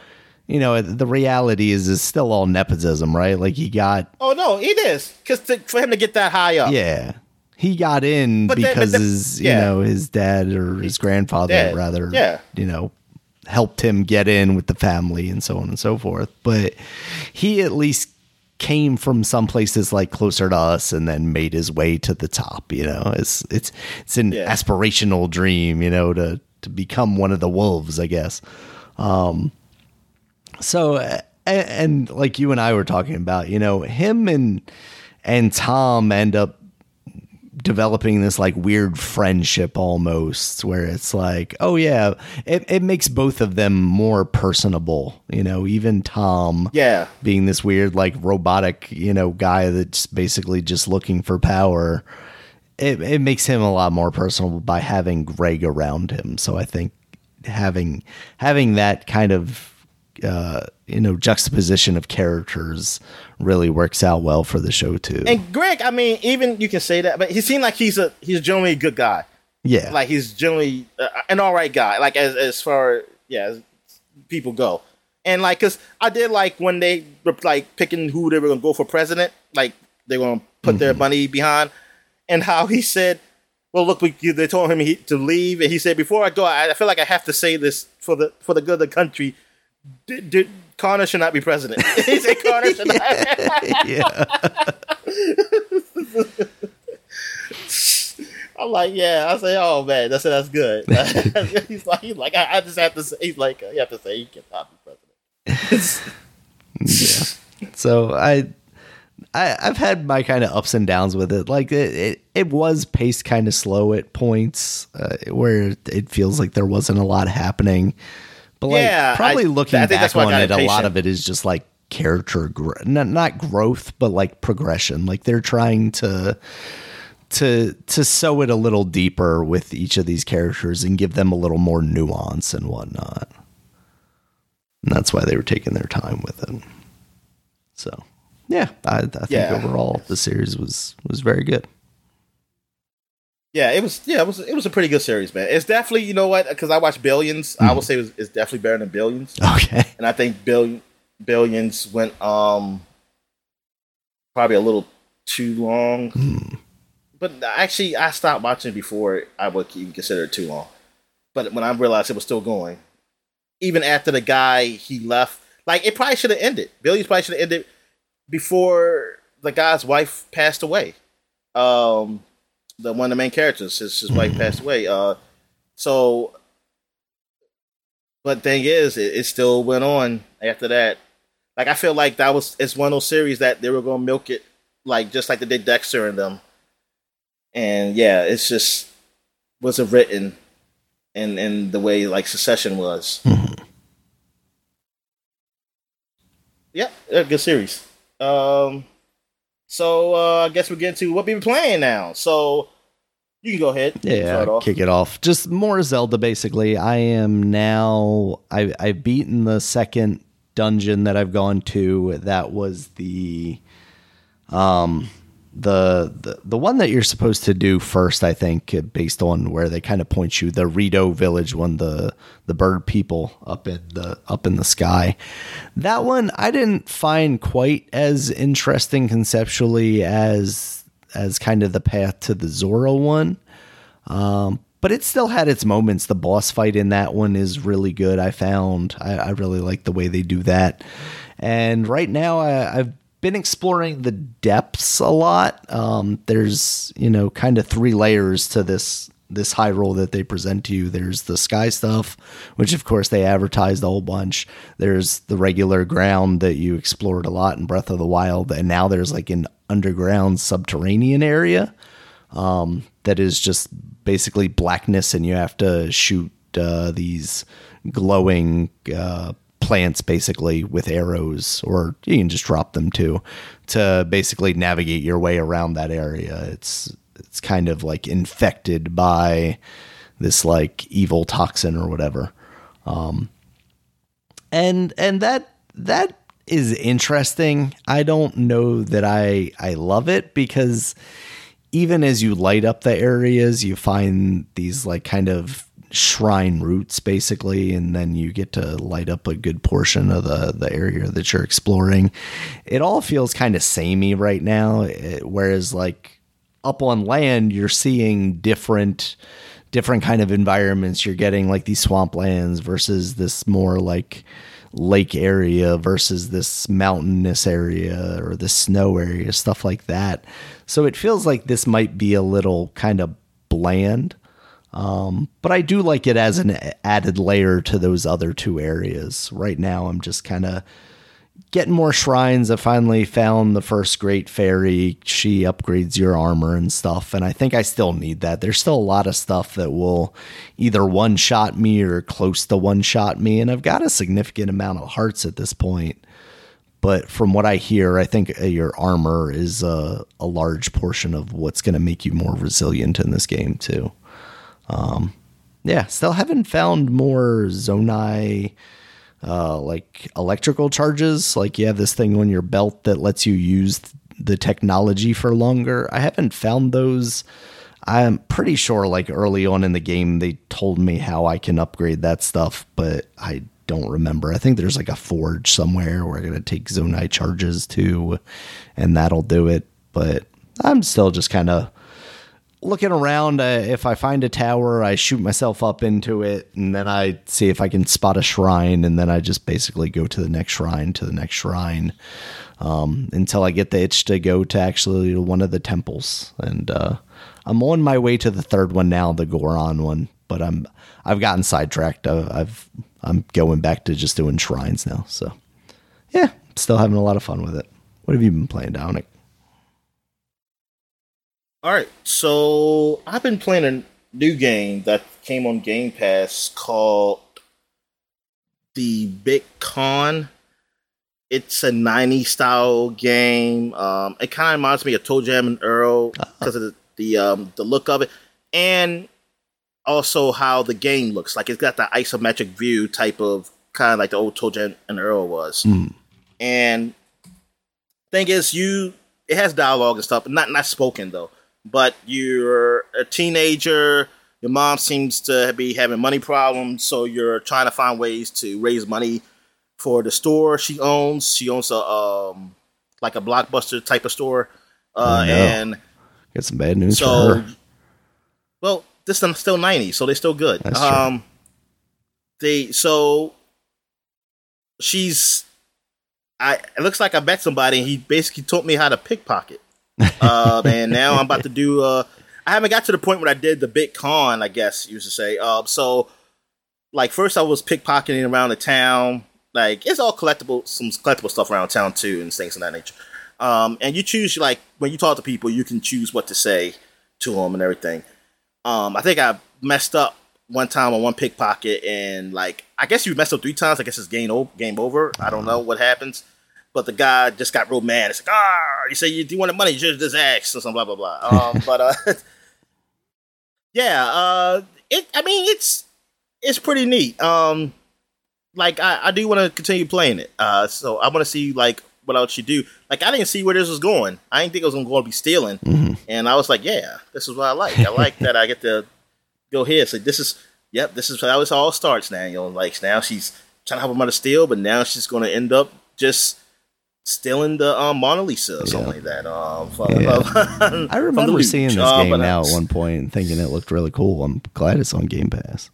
you know the reality is is still all nepotism, right? Like he got Oh no, it is because for him to get that high up. yeah. He got in But because his, you know, his dad or his grandfather Dad, rather, yeah. you know, helped him get in with the family and so on and so forth. But he at least came from some places like closer to us and then made his way to the top, you know. It's it's it's an Yeah. aspirational dream, you know, to to become one of the wolves, I guess. Um so a- and, like you and I were talking about, you know, him and and Tom end up developing this like weird friendship almost where it's like oh yeah it, it makes both of them more personable you know even tom Yeah. being this weird like robotic you know guy that's basically just looking for power it, it makes him a lot more personable by having greg around him so i think having having that kind of uh you know juxtaposition of characters really works out well for the show too And Greg, I mean, even you can say that, but he seemed like he's a he's generally a good guy. yeah Like he's generally uh, an all right guy. Like as as far yeah as people go, and like because I did like when they were like picking who they were gonna go for president. Like they were gonna put their money behind, and how he said. Well, look, we, they told him he, to leave, and he said, "Before I go, I, I feel like I have to say this for the for the good of the country. D- d- Connor should not be president." he said, "Connor should not." yeah I'm like, yeah. I say, oh man, that's that's good. he's like, he's like, I, I just have to say, he's like, you have to say he cannot be president. yeah. So I, I I've had my kind of ups and downs with it. Like it, it, it was paced kind of slow at points, uh, where it feels like there wasn't a lot happening. But like Yeah, probably I- looking I back on it, a lot of it is just like character growth, not not growth, but like progression. Like they're trying to to to sew it a little deeper with each of these characters and give them a little more nuance and whatnot. And that's why they were taking their time with it. So, yeah, I, I think Yeah. overall the series was was very good. Yeah, it was. Yeah, it was. It was a pretty good series, man. It's definitely, you know what? Because I watched Billions, I would say it was, it's definitely better than Billions, Okay. and I think Billion Billions went um probably a little too long. But actually, I stopped watching before I would even consider it too long. But when I realized it was still going, even after the guy he left, like it probably should have ended. Billions probably should have ended before the guy's wife passed away. Um, the one of the main characters, his, his wife passed away. Uh, so, but thing is, it, it still went on after that. Like I feel like that was it's one of those series that they were gonna milk it, like just like they did Dexter and them. And yeah, it's just wasn't written and and the way like Succession was. Yeah, good series. Um, so uh, I guess we're getting to what we been playing now. So You can go ahead. Yeah, kick it off. Just more Zelda, basically. I am now. I I've beaten the second dungeon that I've gone to. That was the, um, the the the one that you're supposed to do first. I think based on where they kind of point you. The Rito Village one. The the bird people up in the up in the sky. That one I didn't find quite as interesting conceptually as as kind of the path to the Zora one. Um, but it still had its moments. The boss fight in that one is really good. I found I, I really like the way they do that. And right now, I, have been exploring the depths a lot. Um, there's you know kind of three layers to this this Hyrule that they present to you. There's the sky stuff, which of course they advertised a whole bunch. There's the regular ground that you explored a lot in Breath of the Wild, and now there's like an underground subterranean area um, that is just basically blackness, and you have to shoot uh, these glowing uh, plants basically with arrows, or you can just drop them too to basically navigate your way around that area. It's it's kind of like infected by this like evil toxin or whatever. Um, and and that that is interesting. I don't know that I I love it because even as you light up the areas, you find these like kind of shrine roots basically and then you get to light up a good portion of the the area that you're exploring it all feels kind of samey right now whereas like up on land you're seeing different different kind of environments you're getting like these swamplands versus this more like lake area versus this mountainous area or the snow area stuff like that so it feels like this might be a little kind of bland um, but I do like it as an added layer to those other two areas. Right now, I'm just kind of getting more shrines. I finally found the first great fairy. She upgrades your armor and stuff. And I think I still need that. There's still a lot of stuff that will either one shot me or close to one shot me. And I've got a significant amount of hearts at this point. But from what I hear, I think uh, your armor is a, a large portion of what's going to make you more resilient in this game, too. Um, yeah, still haven't found more Zonai uh, like electrical charges. Like you have this thing on your belt that lets you use the technology for longer. I haven't found those. I'm pretty sure, like early on in the game, they told me how I can upgrade that stuff, but I don't remember. I think there's like a forge somewhere where I'm to take Zonai charges to, and that'll do it. But I'm still just kind of looking around. Uh, if I find a tower, I shoot myself up into it, and then I see if I can spot a shrine, and then I just basically go to the next shrine, to the next shrine, um, until I get the itch to go to actually one of the temples. And uh, I'm on my way to the third one now, the Goron one. But I'm I've gotten sidetracked. Uh, I've I'm going back to just doing shrines now. So yeah, still having a lot of fun with it. What have you been playing, Dominic? All right, so I've been playing a new game that came on Game Pass called The Big Con. It's a 90s style game. Um, it kind of reminds me of ToeJam and Earl because of the the, um, the look of it, and also how the game looks. Like it's got the isometric view type of kind of like the old ToeJam and Earl was. Mm. And thing is, you it has dialogue and stuff, not not spoken though but you're a teenager. Your mom seems to be having money problems, so you're trying to find ways to raise money for the store she owns. She owns a um, like a blockbuster type of store, uh, and get some bad news so, for her. Well, this is still ninety, so they're still good. That's um, true. they so she's. I it looks like I met somebody, and he basically taught me how to pickpocket uh, and now I'm about to do. Uh, I haven't got to the point where I did the big con, I guess you should say. Uh, so, like, first I was pickpocketing around the town. Like, it's all collectible, some collectible stuff around town too, and things of that nature. Um, and you choose, like, when you talk to people, you can choose what to say to them and everything. Um, I think I messed up one time on one pickpocket, and like, I guess you messed up three times. I guess it's game over. Game over. I don't know what happens. But the guy just got real mad. It's like, ah, you say you do want the money, you just ask or something, blah blah blah. Um, but uh, yeah, uh, it. I mean, it's it's pretty neat. Um, like I, I do want to continue playing it. Uh, so I want to see like what else you do. Like I didn't see where this was going. I didn't think it was going to be stealing, Mm-hmm. and I was like, yeah, this is what I like. I like that I get to go here. So this is, yep, this is how this all starts now. You know, like now she's trying to help out of steal, but now she's going to end up just stealing the um, Mona Lisa or something Yeah. like that. Um, from, Yeah. from- I remember seeing this Uh, game uh, now at one point and thinking it looked really cool. I'm glad it's on Game Pass.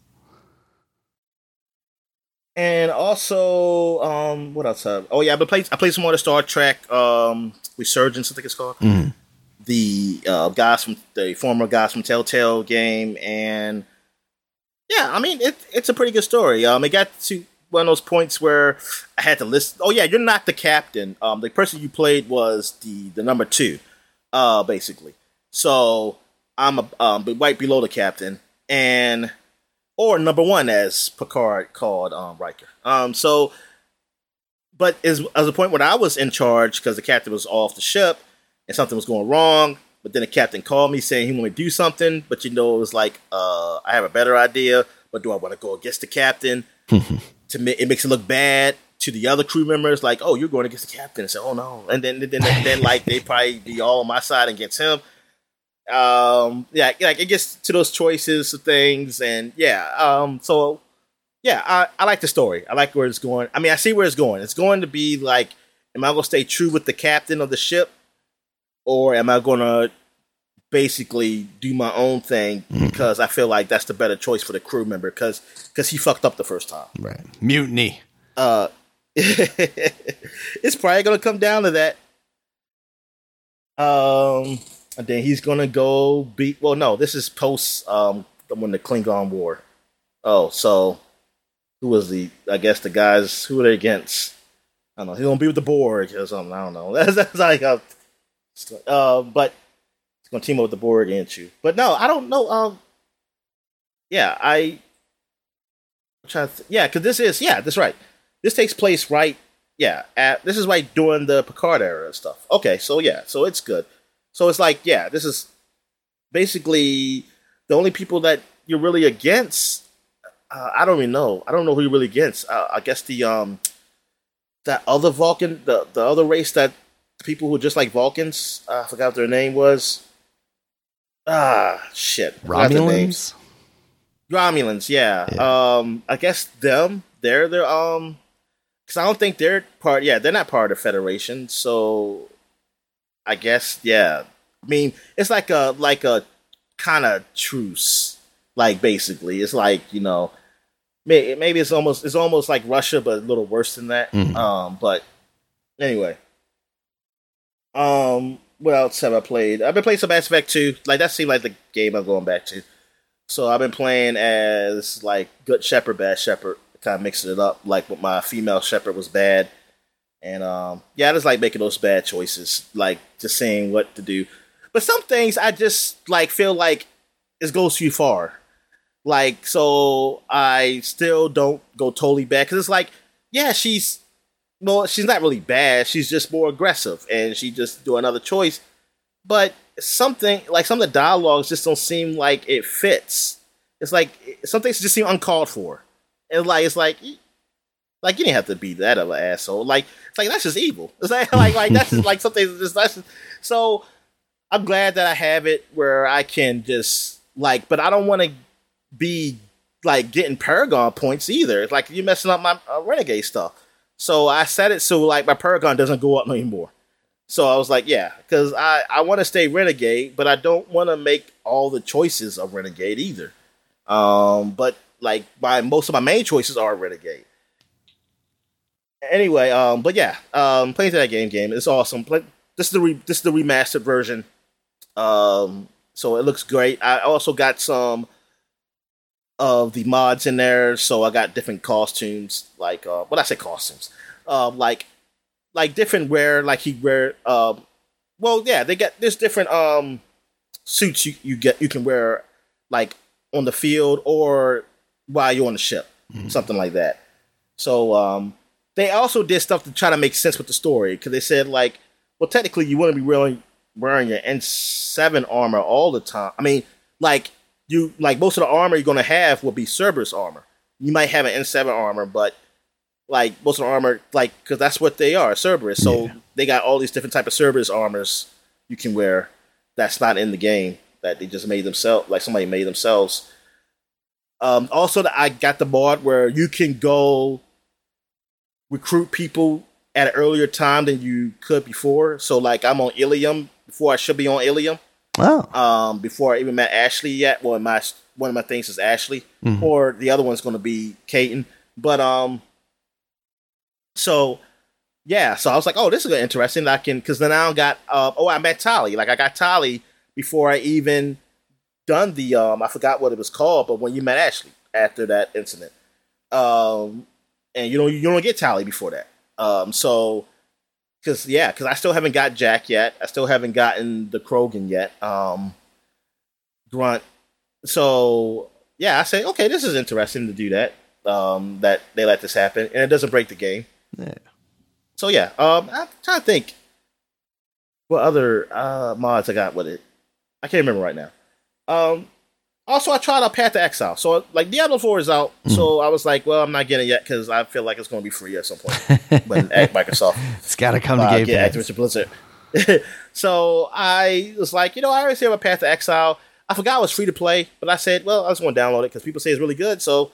And also, um, what else? Uh, oh yeah, I played. I played some more of the Star Trek um, Resurgence. I think it's called. Mhm. The uh, guys from the former guys from Telltale game, and yeah, I mean it, it's a pretty good story. Um, it got to one of those points where I had to list. Oh yeah, you're not the captain. Um, the person you played was the the number two, uh, basically. So I'm a, um, right below the captain, and or number one as Picard called um, Riker. Um, so, but as as a point when I was in charge because the captain was off the ship and something was going wrong, but then the captain called me saying he wanted to do something, but you know it was like uh, I have a better idea, but do I want to go against the captain? to ma- it makes it look bad to the other crew members, like oh you're going against the captain, and say oh no, and then then then, then like they probably be all on my side against him. Um yeah like it gets to those choices of things and yeah um so yeah I, I like the story. I like where it's going. I mean i see where it's going. It's going to be like am i going to stay true with the captain of the ship or am i going to basically do my own thing because i feel like that's the better choice for the crew member because because he fucked up the first time. Right. Mutiny. uh it's probably gonna come down to that. Um and then he's gonna go beat well no this is post um when the klingon war. Oh so who was the i guess the guys who are they against? I don't know he's gonna be with the borg or something i don't know. That's, that's like a, uh but he's gonna team up with the borg against you. But no i don't know um yeah i I'm trying th- yeah because this is yeah that's right. This takes place right yeah at, this is right during the picard era and stuff. Okay so yeah so it's good. So it's like yeah this is basically the only people that you're really against uh, i don't even know. I don't know who you're really against. Uh, i guess the um that other vulcan the, the other race that people who just like vulcans uh, i forgot their name was ah shit I forgot their names. Romulans. Romulans, yeah. Um, I guess them. They're they're um, because I don't think they're part. Yeah, they're not part of the Federation. So, I guess yeah. I mean, it's like a like a kind of truce. Like basically, it's like you know, may- maybe it's almost it's almost like Russia, but a little worse than that. Mhm. Um, but anyway, um, what else have I played? I've been playing some Mass Effect 2. Like that seemed like the game I'm going back to. So I've been playing as like good Shepard, bad Shepard, kind of mixing it up. Like with my female Shepard was bad, and um, yeah, I just like making those bad choices, like just saying what to do. But some things I just like feel like it goes too far. Like so, I still don't go totally bad because it's like, yeah, she's well, she's not really bad. She's just more aggressive, and she just do another choice. But something like some of the dialogues just don't seem like it fits. It's like some things just seem uncalled for, and like it's like, like you didn't have to be that of an asshole. Like it's like that's just evil. It's like like like that's just like something just that's just, so. I'm glad that I have it where I can just like, but I don't want to be like getting Paragon points either. It's like you're messing up my uh, Renegade stuff. So I set it so like my Paragon doesn't go up anymore. So I was like, yeah, because I, I want to stay Renegade, but I don't want to make all the choices of Renegade either. Um, but like my most of my main choices are Renegade. Anyway, um, but yeah, um, playing that game, game, it's awesome. Play, this is the re, this is the remastered version. Um, so it looks great. I also got some of the mods in there, so I got different costumes, like uh, what I say costumes, um, like like different wear, like he wear. Um, well, yeah, they got there's different um suits you, you get you can wear like on the field or while you're on the ship, something like that. So um, they also did stuff to try to make sense with the story because they said like, well, technically you wouldn't be wearing wearing your N7 armor all the time. I mean, like you like most of the armor you're gonna have will be Cerberus armor. You might have an N7 armor, but like most of the armor, like because that's what they are, Cerberus. So Yeah. they got all these different type of Cerberus armors you can wear. That's not in the game that they just made themselves, like somebody made themselves. Um, also, that I got the mod where you can go recruit people at an earlier time than you could before. So, like, I'm on Ilium before I should be on Ilium. Oh, Um, before I even met Ashley yet. Well, my one of my things is Ashley, Mhm. or the other one's going to be Kaidan. But um, so yeah, so I was like, oh, this is gonna be interesting. I can because then I got uh, oh, I met Tali. Like I got Tali before I even done the um, I forgot what it was called, but when you met Ashley after that incident, um, and you know you don't get Tali before that. Um, so because yeah, because I still haven't got Jack yet. I still haven't gotten the Krogan yet. Um, Grunt. So yeah, I say okay, this is interesting to do that. Um, that they let this happen, and it doesn't break the game. yeah. So yeah, um, I'm trying to think what other uh, mods I got with it. I can't remember right now. Um, also, I tried out Path to Exile. So like Diablo Four is out, so I was like, well, I'm not getting it yet because I feel like it's going to be free at some point at Microsoft It's got to come to uh, Game get Pass. Activision Blizzard. so I was like, you know, I already hear about Path to Exile. I forgot it was free to play, but I said, well, I just want to download it because people say it's really good. So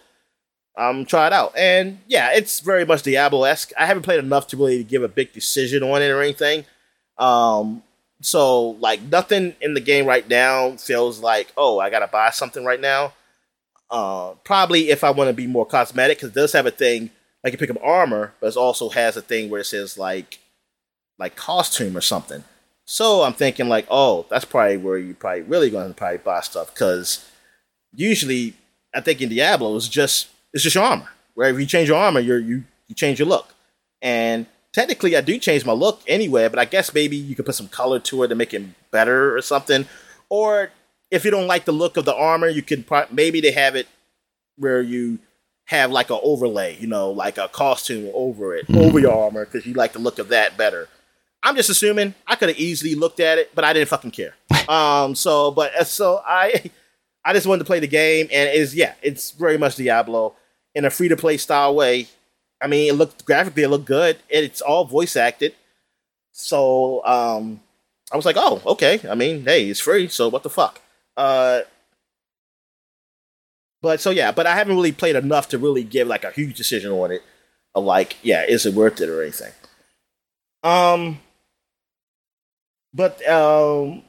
um, try it out. And yeah, it's very much Diablo esque. I haven't played enough to really give a big decision on it or anything. Um, so like nothing in the game right now feels like, oh, I gotta buy something right now. Uh, probably if I want to be more cosmetic, because it does have a thing like you pick up armor, but it also has a thing where it says like like costume or something. So I'm thinking like, oh, that's probably where you probably really going to probably buy stuff because usually I think in Diablo it's just it's just your armor. Where if you change your armor, you you you change your look. And technically, I do change my look anyway, but I guess maybe you could put some color to it to make it better or something. Or if you don't like the look of the armor, you can pro- maybe they have it where you have like an overlay, you know, like a costume over it, over your armor, because you like the look of that better. I'm just assuming I could have easily looked at it, but I didn't fucking care. um, so, but uh, so I, I just wanted to play the game, and it's yeah, it's very much Diablo in a free to play style way. I mean, it looked graphically, it looked good. It's all voice acted, so um, I was like, oh, okay. I mean, hey, it's free, so what the fuck? Uh, but so yeah, but I haven't really played enough to really give like a huge decision on it. Like, yeah, is it worth it or anything? Um, but um,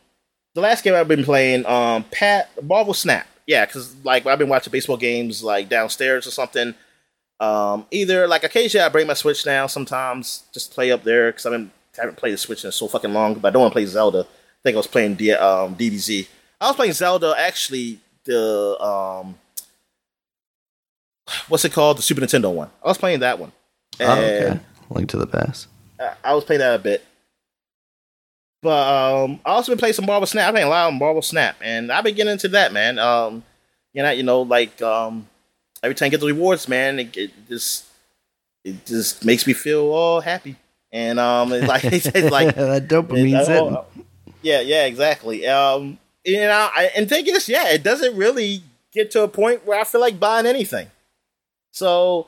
the last game I've been playing, um, Pat Marvel Snap, yeah, because like I've been watching baseball games like downstairs or something. Um, either like occasionally I bring my Switch down sometimes just play up there because I haven't haven't played the Switch in so fucking long. But I don't want to play Zelda. I think I was playing D- um, DBZ. I was playing Zelda actually the um what's it called the Super Nintendo one. I was playing that one. Oh, okay. Link to the Past. I- I was playing that a bit. But um, I also been playing some Marvel Snap. I've been playing a lot of Marvel Snap, and I've been getting into that, man. Um, you know, you know, like um, every time I get the rewards, man, it, it just it just makes me feel all happy, and um, it's like it's like that dopamine. it- oh, yeah, yeah, exactly. Um, you know, I, and thing is, yeah, it doesn't really get to a point where I feel like buying anything. So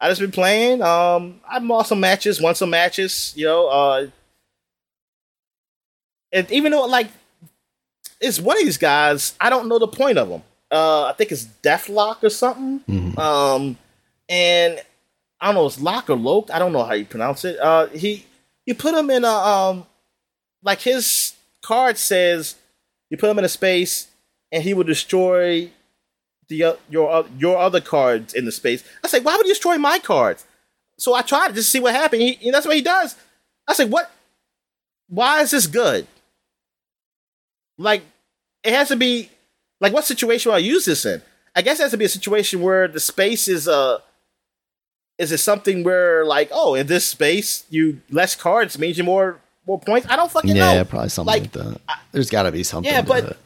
I just been playing. Um, I've lost some matches, won some matches. You know, uh, and even though like it's one of these guys, I don't know the point of them. Uh, I think it's Deathlok or something. Mhm. Um, and I don't know, it's Lock or Loke. I don't know how you pronounce it. Uh, he you put him in a um, like his card says you put him in a space and he will destroy the uh, your uh, your other cards in the space. I say, why would you destroy my cards? So I tried to just see what happened. He, and that's what he does. I said, what? Why is this good? Like, it has to be like what situation will I use this in? I guess it has to be a situation where the space is uh is it something where like oh in this space you less cards means you more more points? I don't fucking Yeah, know. probably something like, Like, that. There's got to be something. Yeah, to but- it.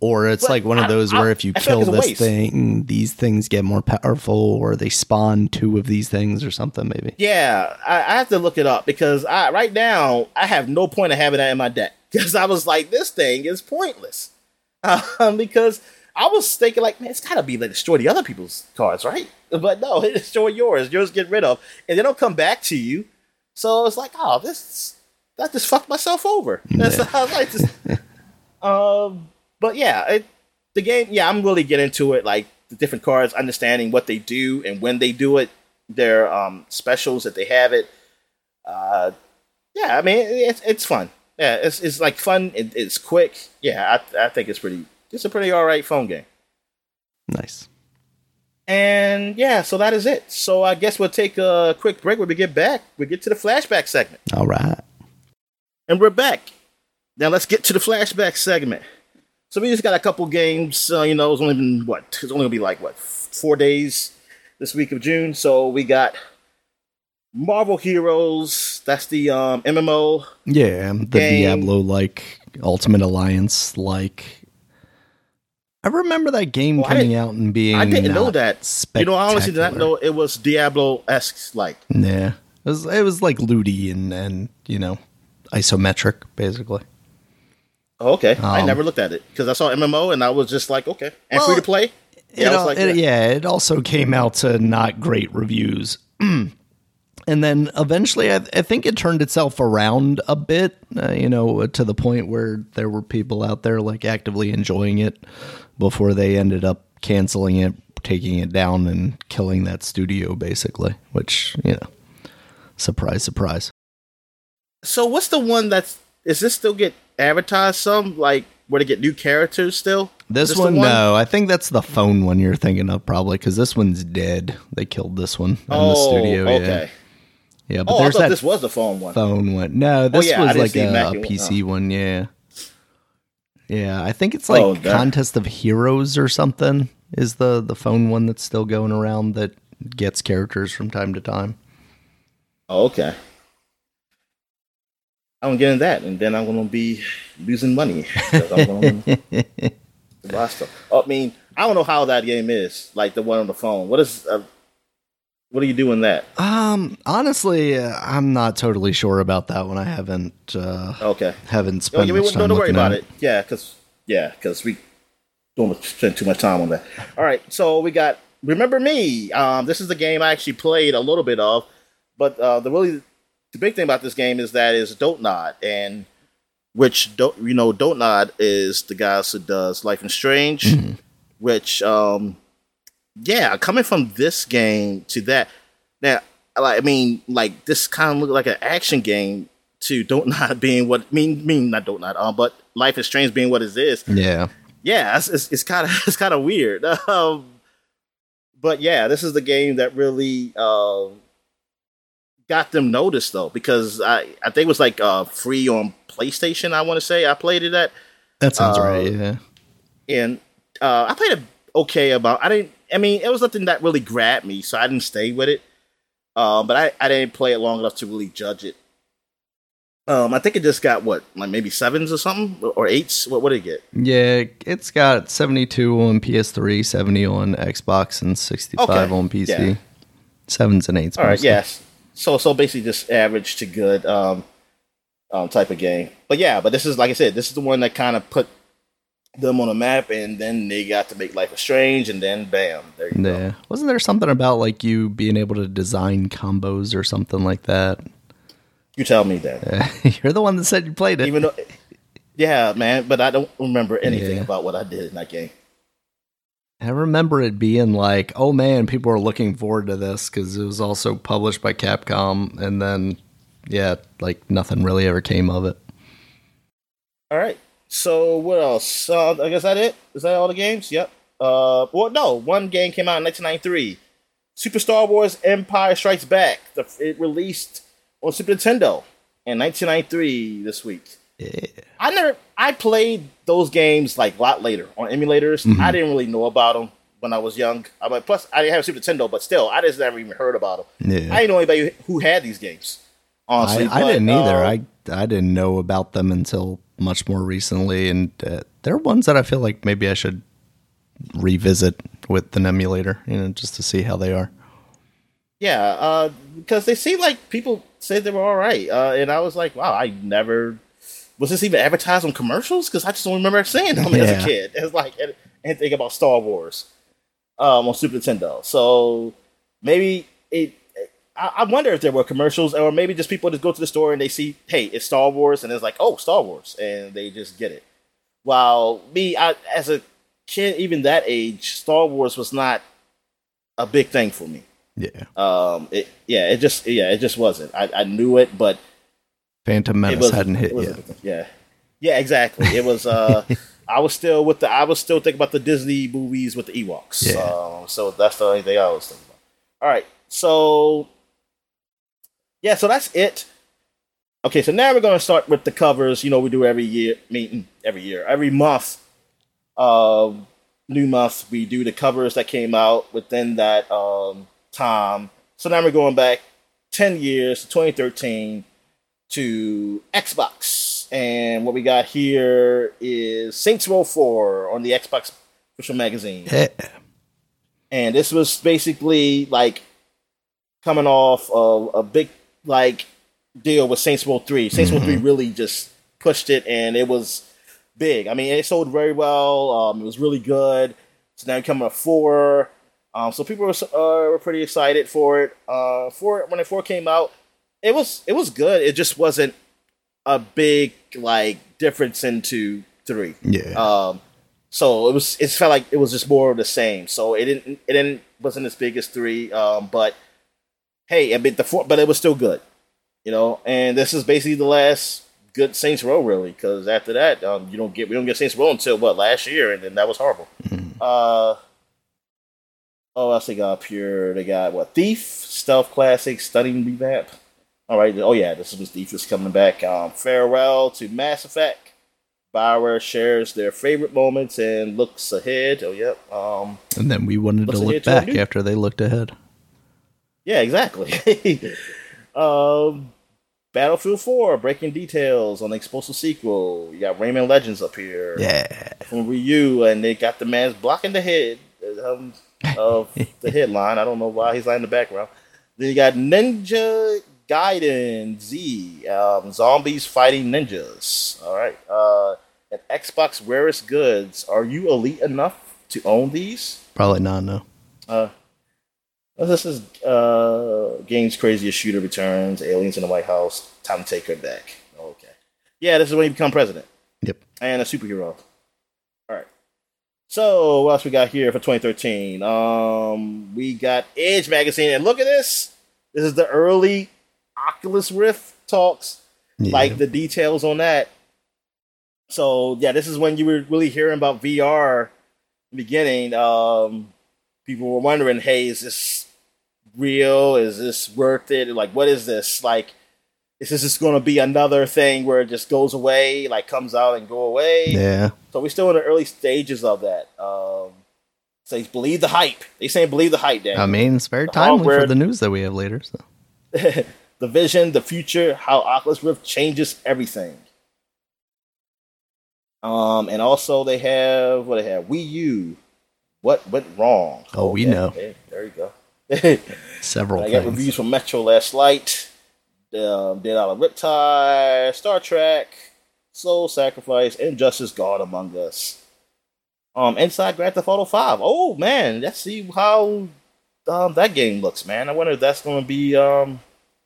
or it's but like one of those I- where if you kill like this thing, these things get more powerful, or they spawn two of these things, or something. Maybe. Yeah, I, I have to look it up because I right now I have no point of having that in my deck because I was like, this thing is pointless um, because I was thinking like, man, it's gotta be like destroy the other people's cards, right? But no, it destroy yours. Yours get rid of, and they don't come back to you. So it's like, oh, this that just fucked myself over. That's Yeah. I like, just, um, but yeah, it, the game. Yeah, I'm really getting into it. Like the different cards, understanding what they do and when they do it, their um specials that they have it. Uh, yeah, I mean, it's it's fun. Yeah, it's it's like fun. It, it's quick. Yeah, I I think it's pretty. It's a pretty all right phone game. Nice. And yeah, so that is it. So I guess we'll take a quick break when we get back. We get to the flashback segment. All right. And we're back. Now let's get to the flashback segment. So we just got a couple games. Uh, you know, it's only been what? It's only gonna be like what four days this week of June. So we got Marvel Heroes. That's the um, MMO. Yeah, the Diablo like Ultimate Alliance like. I remember that game Well, coming out and being. I didn't know that. You know, I honestly did not know it was Diablo esque. Like, Yeah, it was it was like looty and and you know isometric basically. oh, okay, I Um, never looked at it because I saw MMO and I was just like, okay, and Well, free to play. It Yeah, I was like, it- yeah. yeah, it also came out to not great reviews. and then eventually, I, I think it turned itself around a bit, uh, you know, to the point where there were people out there like actively enjoying it before they ended up canceling it, taking it down, and killing that studio, basically, which, you know, surprise, surprise. So what's the one that's is this still get advertised some like where they get new characters still? This Is the one, no, I think that's the phone one you're thinking of, probably, because this one's dead. They killed this one in Oh, the studio. Okay. Yeah, but Oh, I thought that this was the phone one. phone one. No, this yeah, was like a, a one. PC one. Yeah, yeah. I think it's like Oh, Contest of Heroes or something. Is the the phone one that's still going around that gets characters from time to time? Oh, okay. I'm getting that, and then I'm gonna be losing money. I'm gonna buy stuff. I mean, I don't know how that game is, like the one on the phone. What is? Uh, what are you doing that? Um, honestly, uh, I'm not totally sure about that one. I haven't uh, Okay. haven't spent yeah, much time don't, worry about at it. Yeah, because yeah, because we don't spend too much time on that. All right, so we got remember me. Um, this is the game I actually played a little bit of, but uh, the really the big thing about this game is that is Don't Nod, and which don't you know Don't Nod is the guys who does Life is Strange, Mm-hmm. which um, yeah, coming from this game to that now. Like, I mean, like this kind of looked like an action game to Don't Not being what mean mean not Don't Not um, but Life is Strange being what it is. Yeah, Yeah, it's kind of it's kind of weird. Um, but yeah, this is the game that really uh, got them noticed though because I I think it was like uh, free on PlayStation. I want to say I played it at that sounds Uh, right. Yeah, and uh, I played it okay about. I didn't. I mean, it was nothing that really grabbed me, so I didn't stay with it. Um, but I, I didn't play it long enough to really judge it. Um, I think it just got what, like maybe sevens or something, or eights. What what did it get? yeah. It's got 72 on PS3, 70 on Xbox, and 65 Okay, on PC. yeah. Sevens and eights. All right, yes. So so basically just average to good um, um type of game. But yeah, but this is like I said, this is the one that kind of put them on a map, and then they got to make Life is Strange, and then bam, there you go. Yeah. Wasn't there something about like you being able to design combos or something like that? You tell me that. You're the one that said you played it. Even though, yeah, man, but I don't remember anything Yeah. about what I did in that game. I remember it being like, oh man, people are looking forward to this because it was also published by Capcom, and then yeah, like nothing really ever came of it. All right. So what else? Uh, I guess that it. Is that all the games? Yep. Uh, well, no. One game came out in 1993. Super Star Wars: Empire Strikes Back. The, it released on Super Nintendo in 1993 this week. Yeah. I never. I played those games like a lot later on emulators. I didn't really know about them when I was young. I mean, plus I didn't have a Super Nintendo, but still, I just never even heard about them. Yeah. I didn't know anybody who had these games. Honestly, I, I but, didn't either. uh, I I didn't know about them until much more recently, and uh, they're ones that I feel like maybe I should revisit with an emulator, you know, just to see how they are. Yeah, uh, because they seem like people say they were all right, uh, and I was like, wow, I never was this even advertised on commercials because I just don't remember seeing them as a kid. It's like, anything about Star Wars um, on Super Nintendo. So maybe it. I, I wonder if there were commercials, or maybe just people just go to the store and they see, hey, it's Star Wars, and it's like, oh, Star Wars, and they just get it. While me, I, as a kid, even that age, Star Wars was not a big thing for me. Yeah. Um, it, yeah, it just, yeah, it just wasn't. I, I knew it, but Phantom Menace was, hadn't hit yet. Yeah, yeah, exactly. It was. Uh, I was still with the. I was still thinking about the Disney movies with the Ewoks. Yeah. Um, so that's the only thing I was thinking about. All right, so yeah, so that's it. Okay, so now we're gonna start with the covers. You know, we do every year. I mean, every year, every month. Um, new month, we do the covers that came out within that um time. So now we're going back ten years, to 2013 to Xbox. And what we got here is Saints Row 4 on the Xbox official magazine. Yeah. And this was basically like coming off of a big like deal with Saints Row 3. Saints Row 3 really just pushed it and it was big. I mean, it sold very well. Um, it was really good. So now you coming to 4. Um, so people were, uh, were pretty excited for it. Uh, for when it 4 came out, it was it was good. It just wasn't a big like difference into 3. Yeah. Um, so it was. It felt like it was just more of the same. So it didn't. It didn't. Wasn't as big as three. Um, but hey, I mean the four. But it was still good. You know. And this is basically the last good Saints Row, really, because after that, um, you don't get. We don't get Saints Row until what last year, and then that was horrible. Uh. Oh, else they got pure. They got what? Thief, Stealth Classic, Stunning Revamp. All right. Oh yeah, this was Thief is coming back. Um, farewell to Mass Effect. Bioware shares their favorite moments and looks ahead. Oh, yep. Um, and then we wanted to look back after they looked ahead. Yeah, exactly. um, Battlefield 4, breaking details on the explosive sequel. You got Rayman Legends up here Yeah. from Wii U, and they got the man's blocking the head um, of the headline. I don't know why he's lying in the background. Then you got Ninja Gaiden Z, um, zombies fighting ninjas. All right. Uh, and Xbox rarest goods. Are you elite enough to own these? Probably not, no. Uh, this is uh, game's craziest shooter returns. Aliens in the White House. Time to take her back. Okay. Yeah, this is when you become president Yep. and a superhero. All right. So what else we got here for 2013? Um, we got Edge magazine, and look at this. This is the early Oculus Rift talks, Yeah. like the details on that. So yeah, this is when you were really hearing about VR. In the beginning, um, people were wondering, "Hey, is this real? Is this worth it? Like, what is this? Like, is this just going to be another thing where it just goes away, like comes out and go away?" yeah. So we're still in the early stages of that. Um, so believe the hype. They saying believe the hype, Dan. I mean, it's very The timely hardware- for the news that we have later. So. the vision, the future, how Oculus Rift changes everything. Um, and also they have what they have Wii U. What went wrong? Oh, we Okay, know. there you go. Several I got things. reviews from Metro Last Light, um, Dead Island Riptide, Star Trek, Soul Sacrifice, Injustice God Among Us. Um, Inside Grand Theft Auto 5. Oh man, let's see how um, that game looks, man. I wonder if that's going to be um,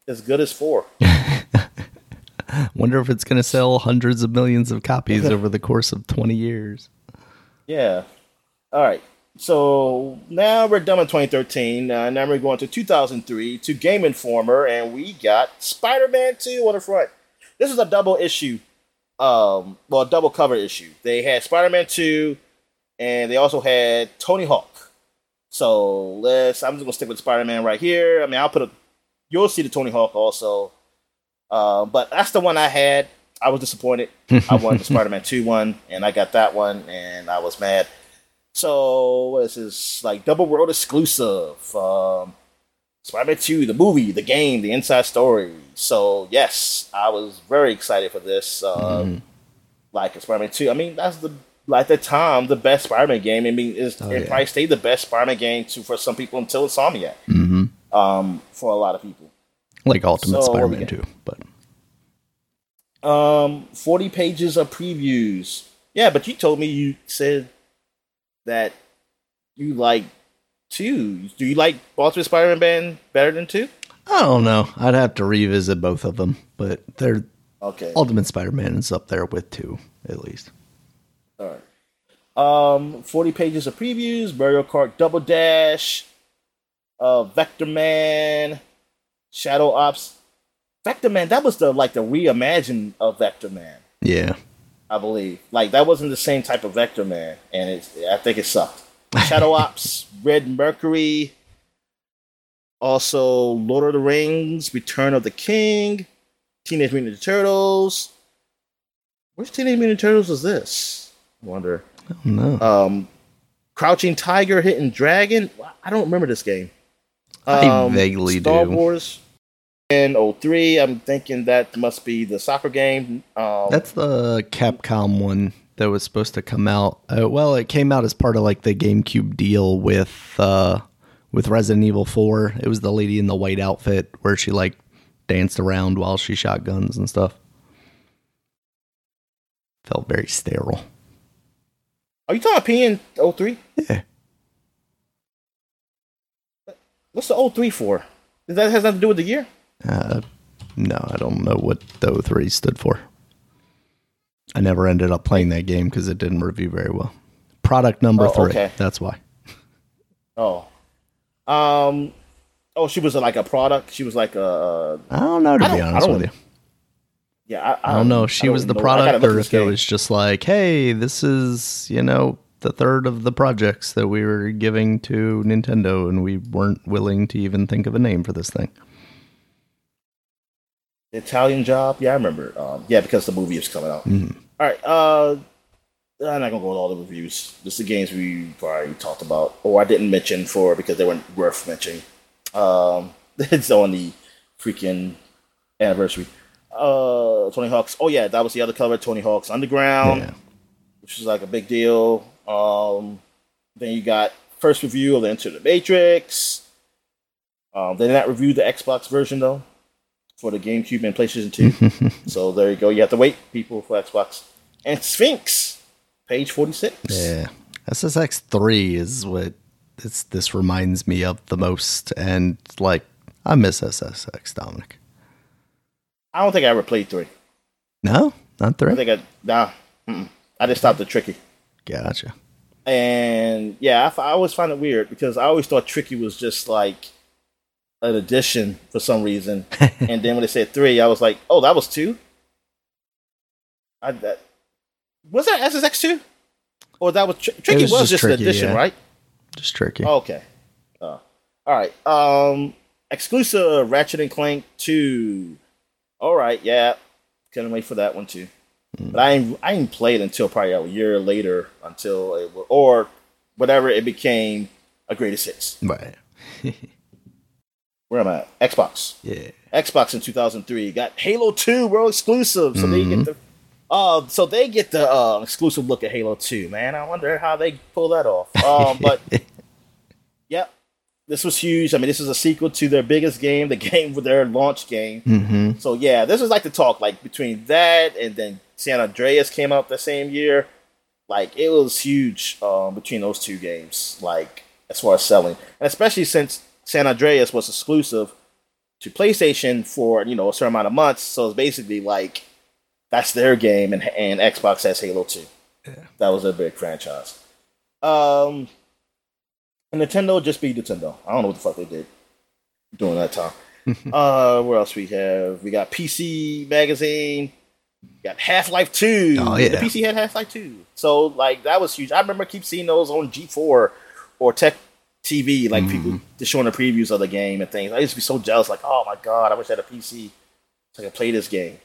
as good as 4. Wonder if it's going to sell hundreds of millions of copies over the course of 20 years. Yeah. All right. So now we're done with 2013. Uh, now we're going to 2003 to Game Informer, and we got Spider-Man 2 on the front. This is a double issue, um, well, a double cover issue. They had Spider-Man 2, and they also had Tony Hawk. So let's. I'm just gonna stick with Spider-Man right here. I mean, I'll put a. You'll see the Tony Hawk also, uh, but that's the one I had. I was disappointed. I wanted the Spider-Man 2 one, and I got that one, and I was mad. So what is this? Like double world exclusive. Um, Spider-Man 2, the movie, the game, the inside story. So yes, I was very excited for this. Uh, Like Spider-Man 2. I mean, that's the like the time the best Spider-Man game. I mean, is Oh, it yeah. probably stayed the best Spider-Man game to for some people until Insomniac. hmm Um, for a lot of people. Like Ultimate So, Spider-Man got? 2. But Um, 40 pages of previews. Yeah, but you told me you said that you like two. Do you like Ultimate Spider-Man better than two? I don't know. I'd have to revisit both of them, but they're Okay. Ultimate Spider-Man is up there with two at least. All right. Um, 40 pages of previews, Mario Kart Double Dash, uh, Vector Man, Shadow Ops. Vector Man, that was the like the reimagined of Vector Man, Yeah. I believe. Like that wasn't the same type of Vector Man, and it I think it sucked. Shadow Ops, Red Mercury, also Lord of the Rings, Return of the King, Teenage Mutant Ninja Turtles. Which Teenage Mutant Ninja Turtles was this? I wonder. I don't know. Um, Crouching Tiger, Hidden Dragon. I don't remember this game. I Um, vaguely Star do. Wars. And 03, I'm thinking that must be the soccer game. Um, That's the Capcom one that was supposed to come out. Uh, well, it came out as part of like the GameCube deal with uh, with Resident Evil 4. It was the lady in the white outfit where she like danced around while she shot guns and stuff. Felt very sterile. are you talking PN 03? Yeah. What's the 03 for? That has nothing to do with the year? Uh, no, I don't know what the 03 stood for. I never ended up playing that game because it didn't review very well. Product number Oh, three. okay. That's why. Oh. Um. Oh, she was like a product. She was like a. I don't know to I be don't- I honest with you. Yeah, I, I don't know if she was the know. Product or if it was just like, hey, this is, you know, the third of the projects that we were giving to Nintendo and we weren't willing to even think of a name for this thing. Italian Job. Yeah, I remember. Um, yeah, because the movie is coming out. Mhm. All right. Uh, I'm not gonna go with all the reviews. Just the games we already talked about, or I didn't mention for because they weren't worth mentioning. Um, it's on the freaking anniversary. Uh, Tony Hawk's. Oh yeah, that was the other cover. Tony Hawk's Underground, Yeah. which is like a big deal. Um, then you got first review of the Enter the Matrix. Um, they did not review the Xbox version though for the GameCube and PlayStation 2. so there you go. You have to wait, people, for Xbox. And Sphinx, page 46. Yeah. SSX 3 is what this, this reminds me of the most. And like, I miss SSX, Dominic. I don't think I ever played 3. No, not 3? I 3. think I, nah, mm-mm. I just stopped at Tricky. Gotcha. And yeah, I always find it weird because I always thought Tricky was just like an addition for some reason. and then when they said 3, I was like, oh, that was 2? I, that, was that SSX 2? Or that was, Tr- Tricky was was, just just, Tricky, an addition, yeah. right? Just tricky. Okay. Uh, all right. Um, exclusive Ratchet and Clank two. All right. Yeah. Couldn't wait for that one too. But I ain't, I ain't played until probably a year later until it or whatever it became a greatest hits. Right. Where am I? Xbox. Yeah. Xbox in 2003 got Halo 2 world exclusive, so they get the uh, so they get the uh, exclusive look at Halo 2. Man, I wonder how they pull that off. Um, but yep, this was huge. I mean, this is a sequel to their biggest game, the game with their launch game. hmm So yeah, this is like the talk like between that and then San Andreas came out the same year. Like it was huge um, between those two games. Like as far as selling, and especially since San Andreas was exclusive to PlayStation for you know a certain amount of months. So it's basically like that's their game, and and Xbox has Halo Two. That was a big franchise. Um, and Nintendo just be Nintendo. I don't know what the fuck they did during that time. uh, where else we have? We got PC Magazine. We got Half Life Two. Oh, yeah. the PC had Half Life Two. So like that was huge. I remember keep seeing those on G4 or Tech TV, like people just showing the previews of the game and things. I used to be so jealous, like, oh my god, I wish I had a PC so I could play this game.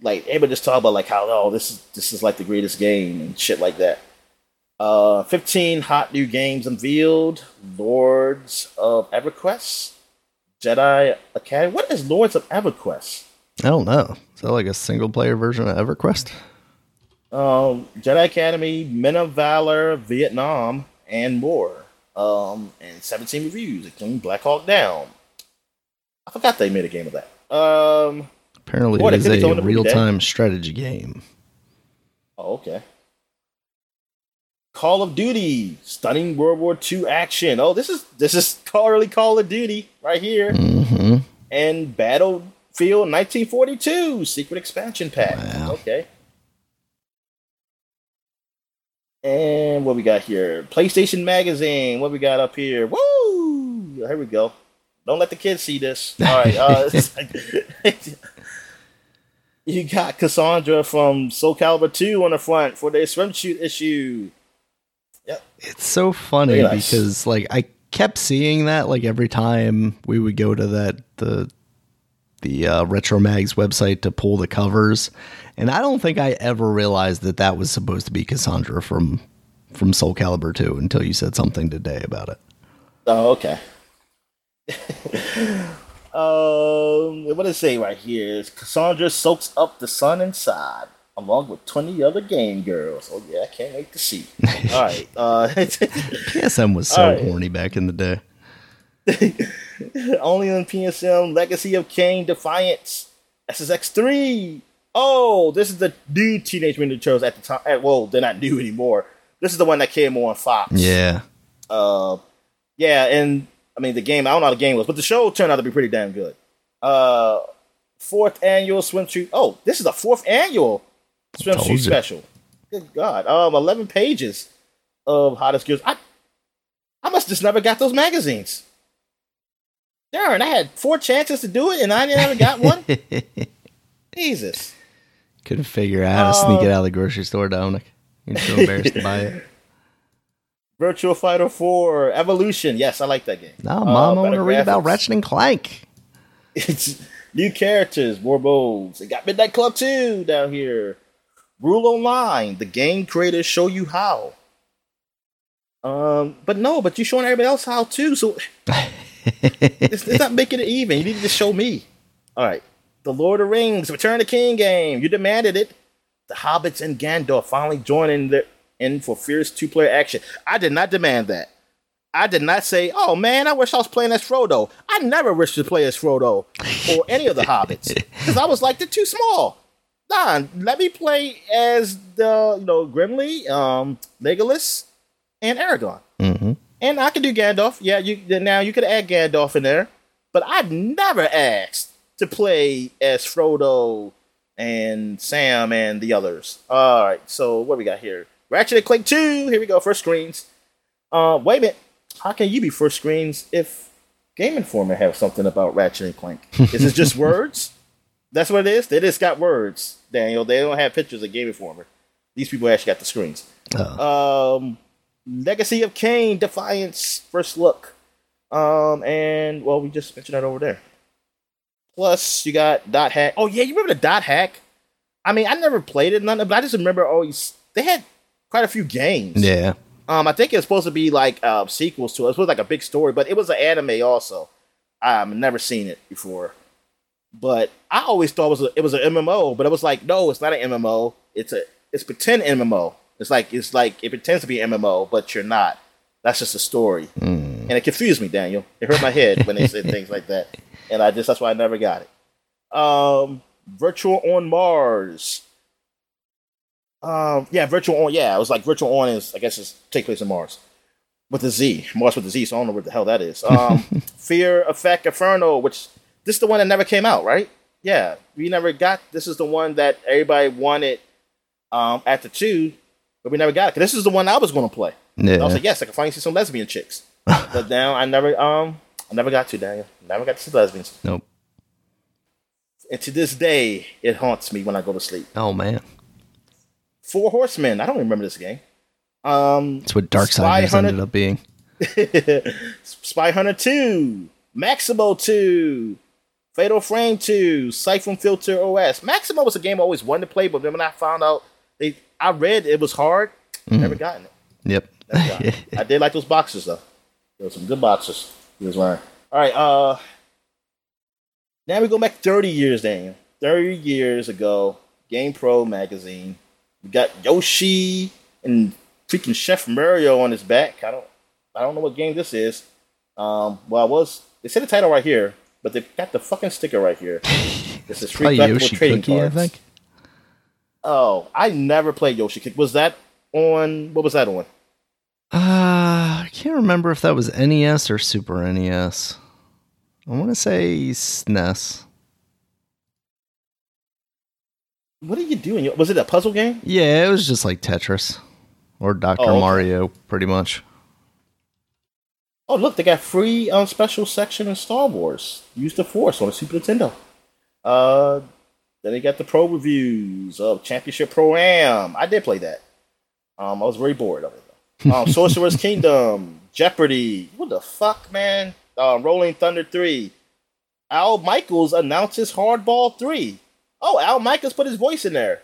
Like everybody just talk about like how oh this is this is like the greatest game and shit like that. Uh, 15 hot new games unveiled. Lords of EverQuest, Jedi Academy. What is Lords of EverQuest? I don't know. Is that like a single player version of EverQuest? Um, Jedi Academy, Men of Valor, Vietnam, and more. Um, and 17 reviews, including Black Hawk Down. I forgot they made a game of that. Um, Apparently, Boy, it is a told them to do real time strategy game. oh, okay. Call of Duty, stunning World War II action. Oh, this is this is early Call of Duty right here. Mm-hmm. And Battlefield 1942 secret expansion pack. Wow. Okay. And what we got here? PlayStation Magazine. What we got up here? Woo! Here we go. Don't let the kids see this. All right. Uh, you got Cassandra from Soul Calibur 2 on the front for the swimsuit issue. Yep. It's so funny nice. because like I kept seeing that like every time we would go to that the the uh, Retro Mags website to pull the covers, and I don't think I ever realized that that was supposed to be Cassandra from from Soul Calibur 2 until you said something today about it. Oh, okay. um, what does it say right here? Is Cassandra soaks up the sun inside, along with 20 other game girls. Oh, yeah, I can't wait to see. All right. Uh, PSM was so right. horny back in the day. only on PSM Legacy of Kain Defiance SSX3. Oh, this is the new Teenage Mutant Ninja Turtles at the time. eh, Well, they're not new anymore. This is the one that came on Fox. Yeah. Uh, yeah, and I mean the game. I don't know how the game was, but the show turned out to be pretty damn good. Uh, fourth annual swimsuit. Oh, this is the fourth annual swimsuit special. Good God. Um, eleven pages of hottest girls. I I must just never got those magazines. Darn, I had four chances to do it, and I never got one. Jesus. Couldn't figure out how to sneak Uh, it out of the grocery store, Dominic. You're so embarrassed to buy it. Virtual Fighter 4 Evolution. Yes, I like that game. No, Uh, Mom, I want better to read about. Ratchet and Clank. It's new characters, more modes. It got Midnight Club 2 down here. Rule Online, the game creators show you how. Um, but no, but you're showing everybody else how too, so it's, it's not making it even. You need to show me. All right. The Lord of the Rings, Return of the King game. You demanded it. The Hobbits and Gandalf finally joining the, in for fierce two player action. I did not demand that. I did not say, oh man, I wish I was playing as Frodo. I never wished to play as Frodo or any of the Hobbits because I was like, they're too small. Don, let me play as the, you know, Grimly, um, Legolas, and Aragorn. hmm And I could do Gandalf. Yeah, you now you could add Gandalf in there. But I've never asked to play as Frodo and Sam and the others. All right, so what we got here? Ratchet and Clank 2. Here we go. First screens. Uh, wait a minute. How can you be first screens if Game Informer have something about Ratchet and Clank? Is it just words? That's what it is. They just got words, Daniel. They don't have pictures of Game Informer. These people actually got the screens. Oh. Um, Legacy of Kain, Defiance, First Look. Um, and well, we just mentioned that over there. Plus, you got Dot Hack. Oh yeah, you remember the Dot Hack? I mean, I never played it, none, but I just remember always they had quite a few games. Yeah. Um, I think it was supposed to be like uh, sequels to it. It was like a big story, but it was an anime also. I've never seen it before, but I always thought it was a, it was an MMO. But it was like, no, it's not an MMO. It's a it's pretend MMO. It's like it's like it pretends to be MMO, but you're not. That's just a story, Mm. and it confused me, Daniel. It hurt my head when they said things like that, and I just that's why I never got it. Um, Virtual on Mars. Um, yeah, virtual on. Yeah, it was like virtual on is I guess it's take place in Mars with a Z, Mars with a Z. So I don't know what the hell that is. Um, Fear Effect Inferno, which this is the one that never came out, right? Yeah, we never got. This is the one that everybody wanted um, at the two, but we never got it. this is the one I was going to play. Yeah. I was like, yes, I can finally see some lesbian chicks. but now I never, um, I never got to Daniel. Never got to see lesbians. Nope. And to this day, it haunts me when I go to sleep. Oh man. Four Horsemen. I don't remember this game. Um, That's what Darksiders Spy Hunter- ended up being. Spy Hunter 2, Maximo 2, Fatal Frame 2, Syphon Filter OS. Maximo was a game I always wanted to play, but then when I found out they I read it was hard, never gotten it. Yep. Gotten it. I did like those boxes though. There were some good boxes he was wearing. Alright, uh now we go back 30 years, Daniel. 30 years ago, Game Pro magazine. We got Yoshi and freaking Chef Mario on his back. I don't I don't know what game this is. Um well I was they said the title right here, but they got the fucking sticker right here. This is free Yoshi trading Cookie, I think. Oh, I never played Yoshi Kick. Was that on what was that on? Uh, I can't remember if that was NES or Super NES. I want to say SNES. What are you doing? Was it a puzzle game? Yeah, it was just like Tetris or Dr. Oh, okay. Mario, pretty much. Oh, look, they got free um, special section in Star Wars. Use the Force on the Super Nintendo. Uh, then they got the pro reviews of Championship Pro Am. I did play that. Um, I was very bored of it. Though. Um, Sorcerer's Kingdom, Jeopardy. What the fuck, man? Uh, Rolling Thunder Three. Al Michaels announces Hardball Three. Oh, Al Michaels put his voice in there.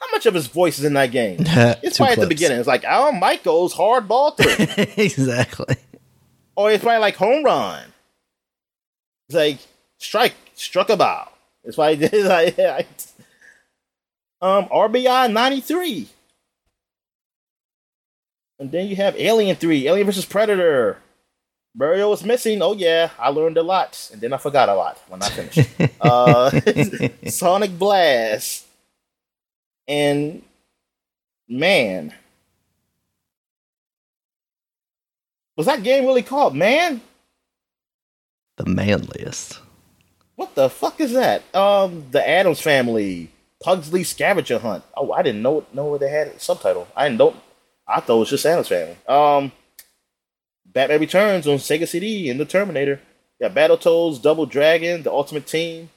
How much of his voice is in that game? It's probably at the beginning. It's like Al Michaels Hardball Three. exactly. Or it's probably like home run. It's like strike, struck a ball. It's why it's like yeah, I- um RBI ninety three. And then you have Alien three, Alien versus Predator. Mario was missing. Oh yeah, I learned a lot, and then I forgot a lot when I finished. uh, Sonic Blast, and man, was that game really called Man? The manliest. What the fuck is that? Um, the Addams Family, Pugsley Scavenger Hunt. Oh, I didn't know know where they had a subtitle. I don't. I thought it was just Addams Family. Um, Batman Returns on Sega CD and the Terminator. Yeah, Battletoads, Double Dragon, the Ultimate Team.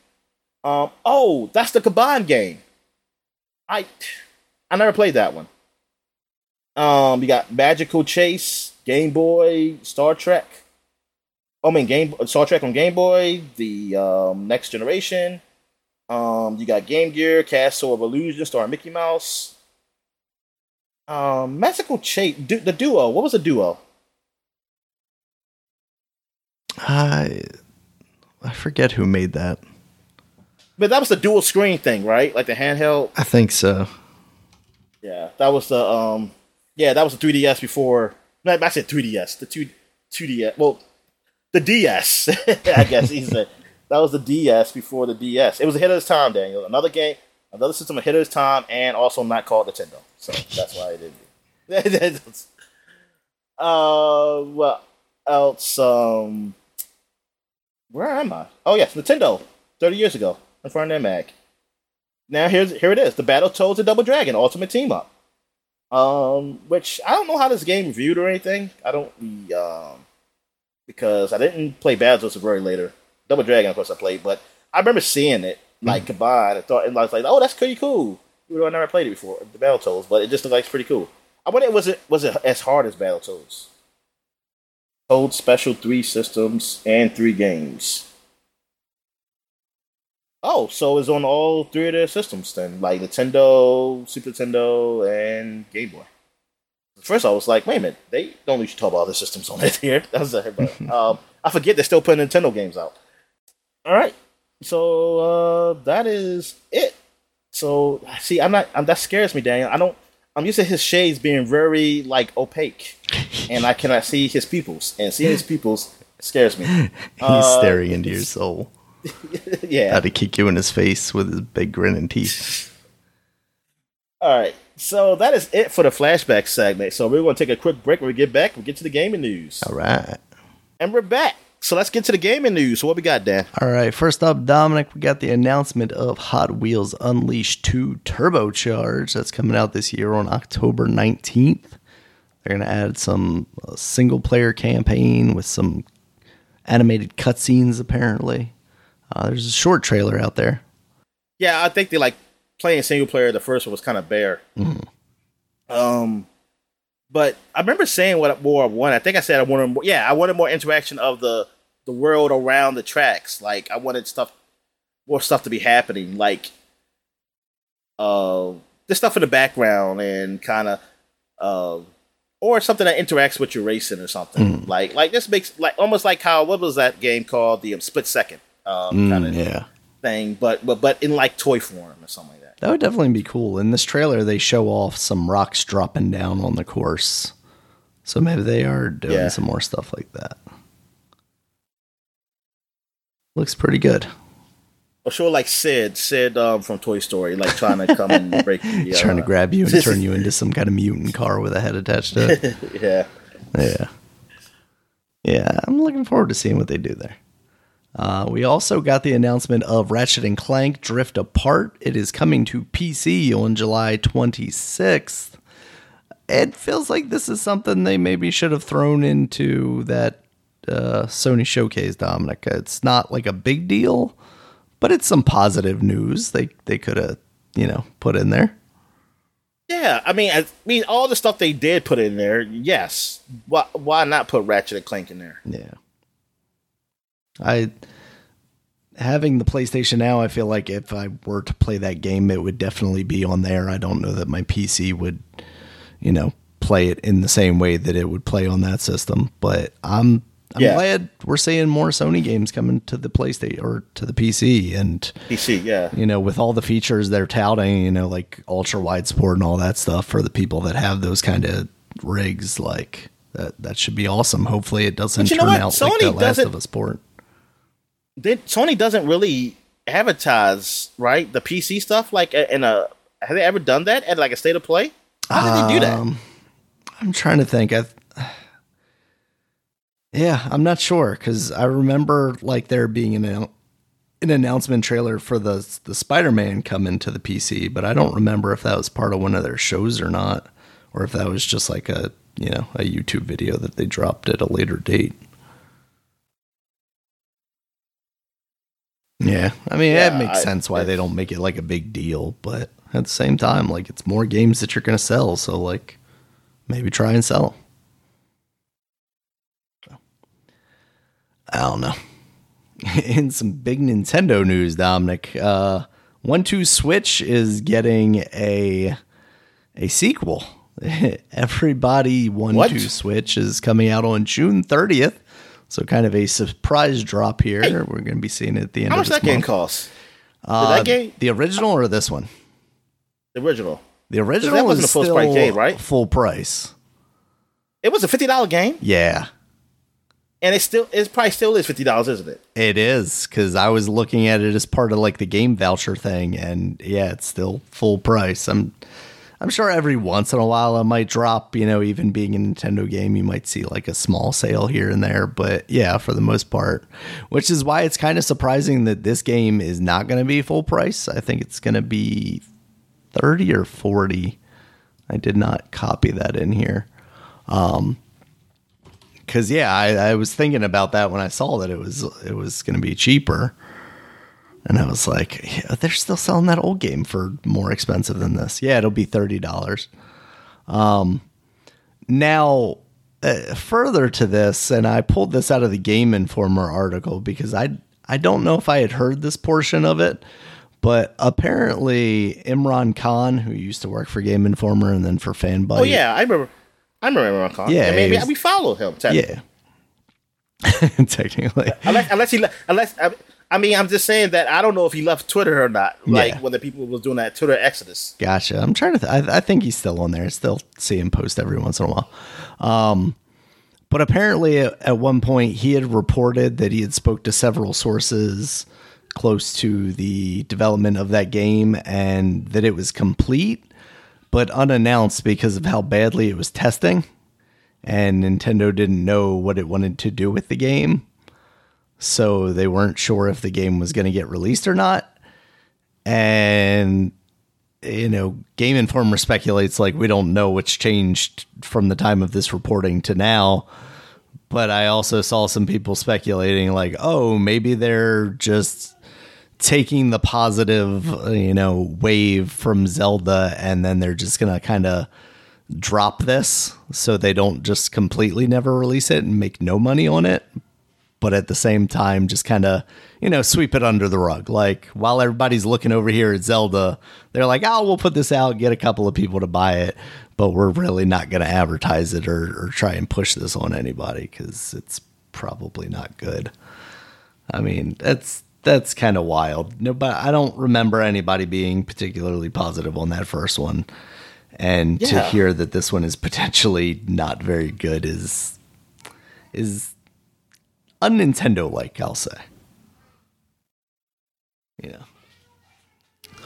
Um, oh, that's the Kaban game. I I never played that one. Um, you got Magical Chase, Game Boy, Star Trek. I mean, Game Star Trek on Game Boy, the um, Next Generation. Um, you got Game Gear, Castle of Illusion, Star Mickey Mouse. Um, Magical Chase, du- the duo. What was the duo? I I forget who made that. But that was the dual screen thing, right? Like the handheld. I think so. Yeah, that was the um. Yeah, that was the 3DS before. No, I said 3DS. The two 2DS. Well, the DS. I guess he said that was the DS before the DS. It was ahead of its time, Daniel. Another game, another system ahead of its time, and also not called Nintendo. So that's why I didn't. uh, what else? Um, where am I? Oh yes, Nintendo. Thirty years ago, in front of their Mac. Now here's here it is: the Battletoads and Double Dragon Ultimate Team Up. Um, which I don't know how this game reviewed or anything. I don't um because I didn't play Battletoads very later. Double Dragon, of course, I played, but I remember seeing it like mm. combined I thought and I was like, oh, that's pretty cool. Even though I never played it before, the Battletoads, but it just looked like it's pretty cool. I wonder was it was it as hard as Battletoads? Toad special three systems and three games. Oh, so it's on all three of their systems then, like Nintendo, Super Nintendo, and Game Boy. First, I was like, wait a minute, they don't usually talk about other systems on it here. That's a, but, um, I forget they're still putting Nintendo games out. All right, so uh, that is it. So see, I'm not. I'm, that scares me, Daniel. I don't. I'm used to his shades being very like opaque, and I cannot see his pupils. And seeing his pupils scares me. He's Uh, staring into your soul. yeah. Had to kick you in his face with his big grinning teeth. All right. So that is it for the flashback segment. So we're going to take a quick break. When we get back, we'll get to the gaming news. All right. And we're back. So let's get to the gaming news. So what we got, Dan? All right. First up, Dominic, we got the announcement of Hot Wheels Unleashed 2 Turbocharged. That's coming out this year on October 19th. They're going to add some uh, single player campaign with some animated cutscenes, apparently. Uh, there's a short trailer out there. Yeah, I think they like playing single player. The first one was kind of bare. Um, but I remember saying what more I wanted. I think I said I wanted more. Yeah, I wanted more interaction of the the world around the tracks. Like I wanted stuff, more stuff to be happening. Like, uh, the stuff in the background and kind of, uh, or something that interacts with your racing or something. Like, like this makes like almost like how what was that game called? The um, Split Second um, Mm, kind of yeah. thing, but but but in like toy form or something that. Would definitely be cool. In this trailer, they show off some rocks dropping down on the course. So maybe they are doing Yeah. some more stuff like that. Looks pretty good. I'm sure like Sid, Sid um, from Toy Story, like trying to come and break the, trying to uh, grab you and turn you into some kind of mutant car with a head attached to it. yeah. Yeah. Yeah, I'm looking forward to seeing what they do there. Uh, we also got the announcement of Ratchet and Clank Rift Apart. It is coming to PC on July 26th. It feels like this is something they maybe should have thrown into that uh, Sony showcase, Dominic. It's not like a big deal, but it's some positive news they they could have you know put in there. Yeah, I mean, I mean, all the stuff they did put in there. Yes, why why not put Ratchet and Clank in there? Yeah. I having the PlayStation now, I feel like if I were to play that game, it would definitely be on there. I don't know that my PC would, you know, play it in the same way that it would play on that system. But I'm I'm Yeah. glad we're seeing more Sony games coming to the PlayStation or to the PC and PC, yeah, you know, with all the features they're touting, you know, like ultra wide support and all that stuff for the people that have those kind of rigs, like that that should be awesome. Hopefully it doesn't turn out like Sony the Last doesn't- of Us port. They, Sony doesn't really advertise right the PC stuff like in a. Have they ever done that at like a state of play? How did they do that? Um, I'm trying to think. I, yeah, I'm not sure because I remember like there being an an announcement trailer for the the Spider-Man coming to the PC, but I don't remember if that was part of one of their shows or not, or if that was just like a you know a YouTube video that they dropped at a later date. Yeah, I mean Yeah, it makes I- sense why they don't make it like a big deal, but at the same time, like it's more games that you're gonna sell, so like maybe try and sell. So, I don't know. In some big Nintendo news, Dominic, uh, One Two Switch is getting a a sequel. Everybody One What? Two Switch is coming out on June 30th. So kind of a surprise drop here. Hey. We're going to be seeing it at the end How of much that game month. cost? Uh, that game- the original or this one? The original. The original wasn't was a full price game, right? Full price. It was a fifty dollar game, Yeah, and it still it's probably still is fifty dollars, isn't it? it is because I was looking at it as part of like the game voucher thing, and yeah, it's still full price. I'm, I'm sure every once in a while it might drop. You know, even being a Nintendo game, you might see like a small sale here and there, but yeah, for the most part, which is why it's kind of surprising that this game is not going to be full price. I think it's going to be thirty or forty. I did not copy that in here. Um, Cause yeah, I, I was thinking about that when I saw that it was it was going to be cheaper, and I was like, yeah, they're still selling that old game for more expensive than this. Yeah, it'll be thirty dollars. Um, now uh, further to this, and I pulled this out of the Game Informer article because I I don't know if I had heard this portion of it, but apparently Imran Khan, who used to work for Game Informer and then for Fanbyte, Oh yeah, I remember. I remember Imran Khan. Yeah, I mean, was- we followed him. technically. yeah, technically. unless unless he unless I, I mean I'm just saying that I don't know if he left Twitter or not. Like Yeah. when the people was doing that Twitter exodus. Gotcha. I'm trying to. Th- I, I think he's still on there. I still see him post every once in a while. Um, but apparently, at, at one point, he had reported that he had spoke to several sources close to the development of that game, and that it was complete, but unannounced because of how badly it was testing, and Nintendo didn't know what it wanted to do with the game, so they weren't sure if the game was going to get released or not. And you know, Game Informer speculates like we don't know what's changed from the time of this reporting to now. But I also saw some people speculating like, oh, maybe they're just taking the positive, you know, wave from Zelda and then they're just going to kind of drop this so they don't just completely never release it and make no money on it but at the same time just kind of you know sweep it under the rug. Like while everybody's looking over here at zelda they're like oh we'll put this out get a couple of people to buy it but we're really not going to advertise it or, or try and push this on anybody because it's probably not good. I mean that's that's kind of wild. No but i don't remember anybody being particularly positive on that first one. And to hear that this one is potentially not very good is is un-Nintendo like, I'll say. you know,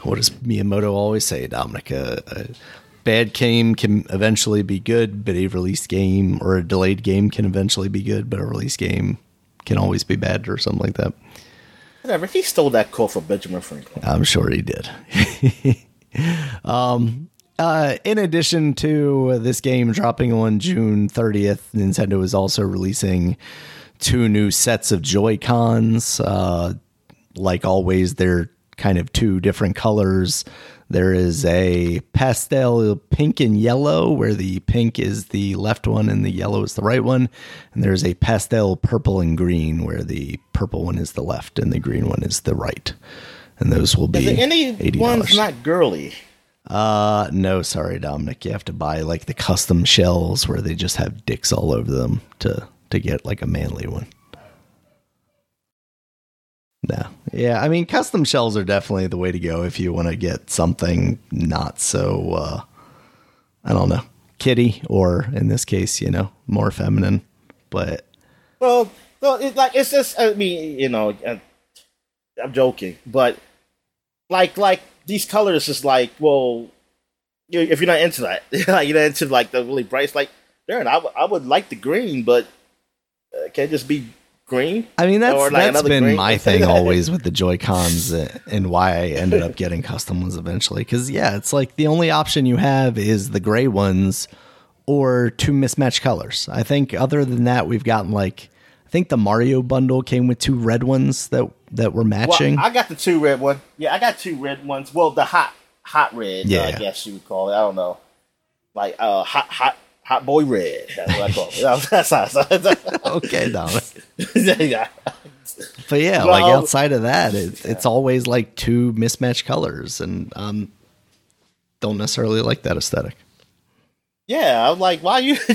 what does Miyamoto always say, Dominic? A, a bad game can eventually be good, but a released game or a delayed game can eventually be good, but a released game can always be bad or something like that. Whatever. He stole that quote from Benjamin Franklin. I'm sure he did. um, uh, in addition to this game dropping on June 30th, Nintendo is also releasing two new sets of Joy Cons. Uh, like always, they're kind of two different colors. There is a pastel pink and yellow, where the pink is the left one and the yellow is the right one. And there's a pastel purple and green, where the purple one is the left and the green one is the right. And those will be Is any $80. ones not girly? Uh, no, sorry, Dominic. You have to buy like the custom shells where they just have dicks all over them to to get like a manly one. No, yeah, I mean, custom shells are definitely the way to go if you want to get something not so, uh, I don't know, kitty or in this case, you know, more feminine. But Well, well, it's like it's just. I mean, you know, uh, I'm joking, but like, like these colors is like, well, if you're not into that, you're not into like the really bright, like, Darren, I, w- I would like the green, but uh, can't just be green. I mean, that's like, that's been my thing always with the Joy Cons and why I ended up getting custom ones eventually. Because yeah, it's like the only option you have is the gray ones or two mismatched colors. I think other than that, we've gotten like I think the Mario bundle came with two red ones that that were Well, matching. I got the two red one. Yeah, I got two red ones. Well, the hot, hot red. Yeah, Yeah. I guess you would call it. I don't know, like uh, hot, hot, hot boy red. That's what I call it. That's okay, Dominic. yeah. But yeah, like outside of that, it, it's always like two mismatched colors, and um, don't necessarily like that aesthetic. Yeah, I'm like, why you?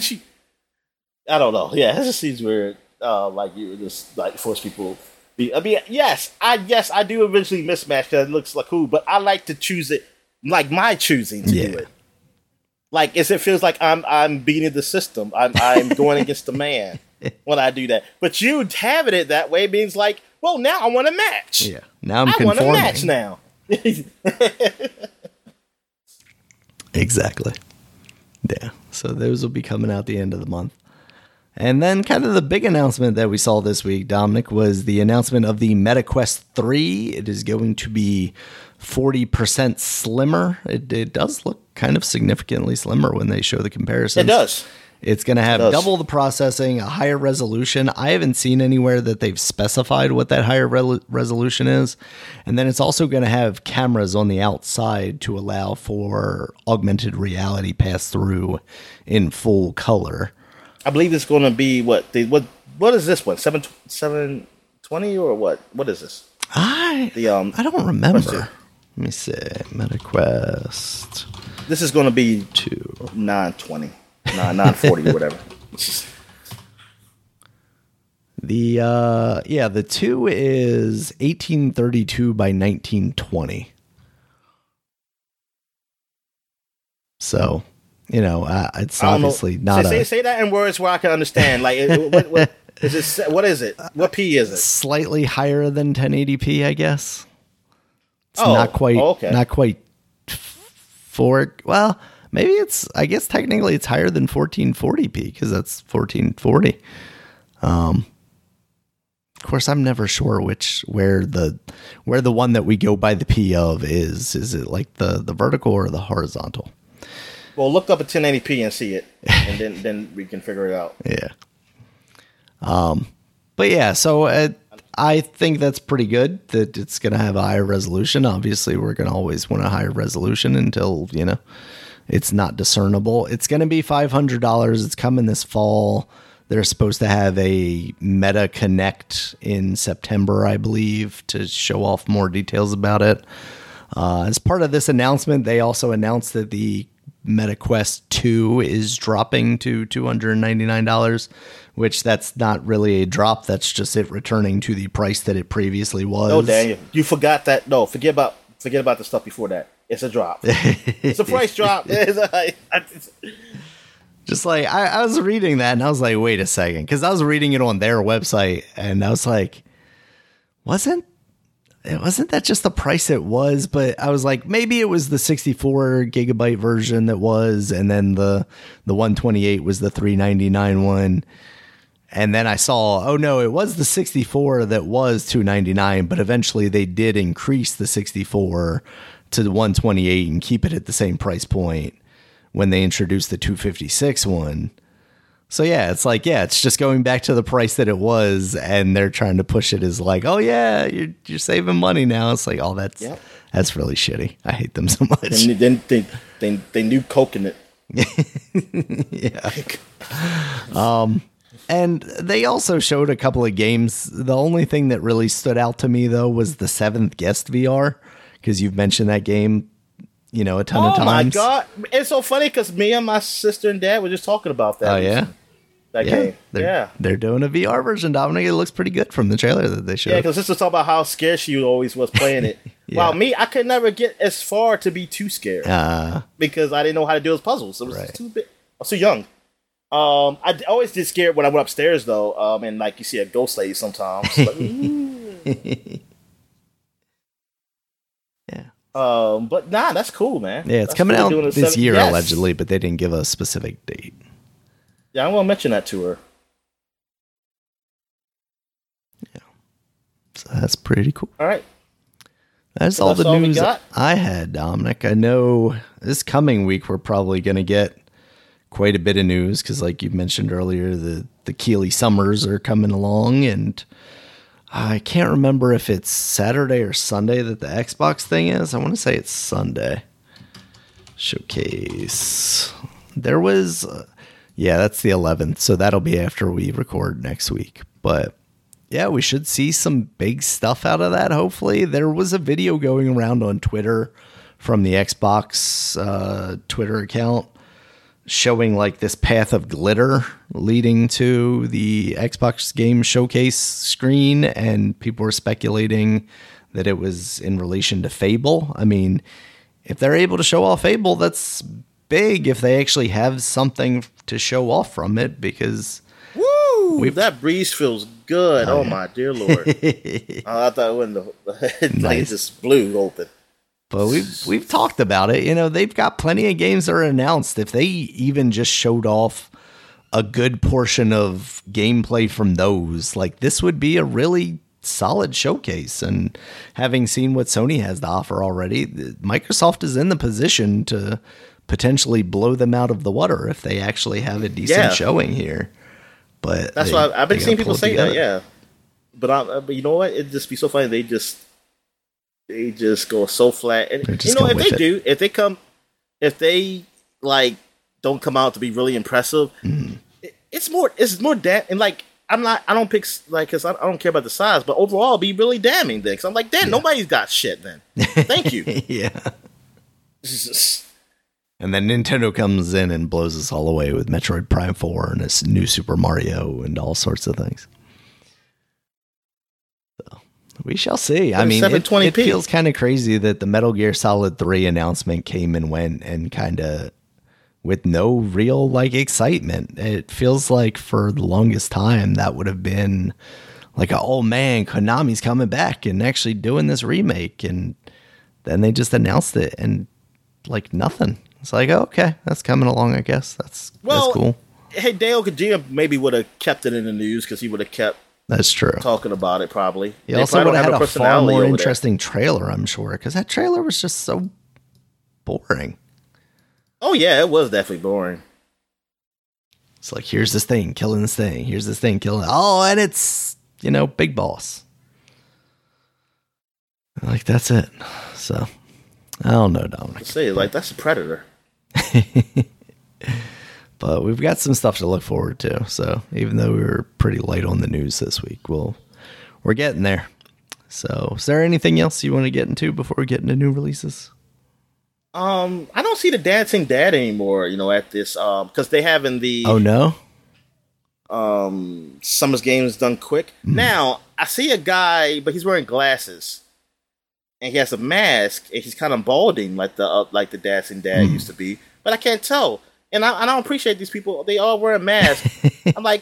I don't know. Yeah, it just seems weird. Uh, like you just like force people. Be, I mean, yes, I yes I do eventually mismatch because it looks like cool, but I like to choose it like my choosing to Yeah. do it. Like, as it feels like I'm I'm beating the system. I'm I'm going against the man when I do that. But you having it that way means like, well, now I want a match. Yeah, now I'm I want a match now. Exactly. Yeah. So those will be coming out the end of the month. And then, kind of the big announcement that we saw this week, Dominic, was the announcement of the Meta Quest 3. It is going to be 40% slimmer. It, it does look kind of significantly slimmer when they show the comparison. it does. It's going to have double the processing, a higher resolution. I haven't seen anywhere that they've specified what that higher rel resolution is. And then it's also going to have cameras on the outside to allow for augmented reality pass through in full color. I believe it's going to be what the what what is this one? 7 720 or what what is this I the um I don't remember. Let me see. Meta Quest this is going to be 2. nine twenty nine nine forty or whatever. The uh yeah, the 2 is 1832 by 1920. So, you know, uh, it's I don't know. obviously not say, a say, say that in words where I can understand. Like it- what, what is it? What is it? What p is it? slightly higher than 1080p, I guess. It's Oh, not quite okay. not quite four. Well, maybe it's I guess technically it's higher than 1440p because that's 1440. Um of course I'm never sure which where the where the one that we go by the P of is. Is it like the the vertical or the horizontal? Well, look up at 1080p and see it, and then then we can figure it out. Yeah. Um, but yeah, so uh, I think that's pretty good that it's going to have a higher resolution. Obviously, we're going to always want a higher resolution until, you know, it's not discernible. It's going to be $500. It's coming this fall. They're supposed to have a Meta Connect in September, I believe, to show off more details about it. Uh, as part of this announcement, they also announced that the Meta Quest 2 is dropping to $299, which that's not really a drop. That's just it returning to the price that it previously was. Oh, Daniel, you forgot that. No, forget about forget about the stuff before that. It's a drop. it's a price drop. A- it's- Just like I, I was reading that and I was like, wait a second, because I was reading it on their website and I was like, wasn't it wasn't that just the price it was, but I was like, maybe it was the 64 gigabyte version that was, and then the the 128 was the 399 one. And then I saw, oh no, it was the 64 that was 299, but eventually they did increase the 64 to the 128 and keep it at the same price point when they introduced the 256 one. So yeah, it's like yeah, it's just going back to the price that it was, and they're trying to push it as like, oh yeah, you're you're saving money now. It's like, oh that's Yep. that's really shitty. I hate them so much. And then they they they knew coconut. yeah. Um, and they also showed a couple of games. The only thing that really stood out to me though was the Seventh Guest VR because you've mentioned that game, you know, a ton of times. Oh my god! It's so funny because me and my sister and dad were just talking about that. Oh yeah, that yeah. game. They're, yeah, they're doing a VR version. Dominic, it looks pretty good from the trailer that they showed. yeah. Because this was talking about how scared she always was playing it. Yeah. While me, I could never get as far to be too scared uh, because I didn't know how to do those puzzles. It was Right. too big. I was too young. Um, I d- always did scared when I went upstairs though. Um, and like you see a ghost lady sometimes. Like, yeah, um, but nah, that's cool, man. yeah, it's That's coming cool out this seven- year Yes. allegedly, but they didn't give a specific date. Yeah, I'm gonna mention that to her. Yeah. So that's pretty cool. All right. That's So all that's the all news? I had, Dominic. I know this coming week we're probably going to get quite a bit of news because, like you mentioned earlier, the the Keighley Summers are coming along, and I can't remember if it's Saturday or Sunday that the Xbox thing is. I want to say it's Sunday. Showcase. There was, uh, yeah, that's the 11th, so that'll be after we record next week. But yeah, we should see some big stuff out of that. Hopefully, there was a video going around on Twitter from the Xbox uh, Twitter account showing like this path of glitter leading to the Xbox game showcase screen, and people were speculating that it was in relation to Fable. I mean, if they're able to show off Fable, that's big if they actually have something to show off from it because Woo! that breeze feels good. Oh, oh my dear lord! Oh, I thought when the like Nice. it just blew open. But we've we've talked about it. You know, they've got plenty of games that are announced. If they even just showed off a good portion of gameplay from those, like this would be a really solid showcase. And having seen what Sony has to offer already, Microsoft is in the position to potentially blow them out of the water if they actually have a decent Yeah. showing here. But That's they- why I've been seeing people say that. Yeah, but I, but you know what? It'd just be so funny. They just they just go so flat. And you know, if they it. do, if they come, if they like don't come out to be really impressive, Mm-hmm. it- it's more it's more damn and like. I'm not. I don't pick like because I, I don't care about the size, but overall, be really damning. Then, because I'm like, damn, nobody's got shit. Then, thank you. yeah. And then Nintendo comes in and blows us all away with Metroid Prime 4 and this new Super Mario and all sorts of things. So we shall see. I mean, it, it feels kind of crazy that the Metal Gear Solid 3 announcement came and went and kind of with no real like excitement. It feels like for the longest time that would have been like, oh man, Konami's coming back and actually doing this remake. And then they just announced it and like nothing. It's like, oh, okay, that's coming along. I guess that's Well, that's cool. Hideo Kojima maybe would have kept it in the news because he would have kept That's true. talking about it. Probably. He They also would have had a far more over there. interesting trailer, I'm sure, because that trailer was just so boring. Oh yeah, it was definitely boring. It's like, here's this thing, killing this thing. Here's this thing, killing. Oh, and it's you know, big boss. Like that's it. So I don't know, Dominic. Say like that's a predator. but we've got some stuff to look forward to. So even though we were pretty light on the news this week, we'll we're getting there. So is there anything else you want to get into before we get into new releases? Um, I don't see the dancing dad anymore. You know, at this um because they having the Oh no, um Summers games done quick. Mm-hmm. Now I see a guy, but he's wearing glasses. And he has a mask, and he's kind of balding like the uh, like the dancing dad Mm. used to be, but I can't tell. And I, I don't appreciate these people. They all wear a mask. I'm like,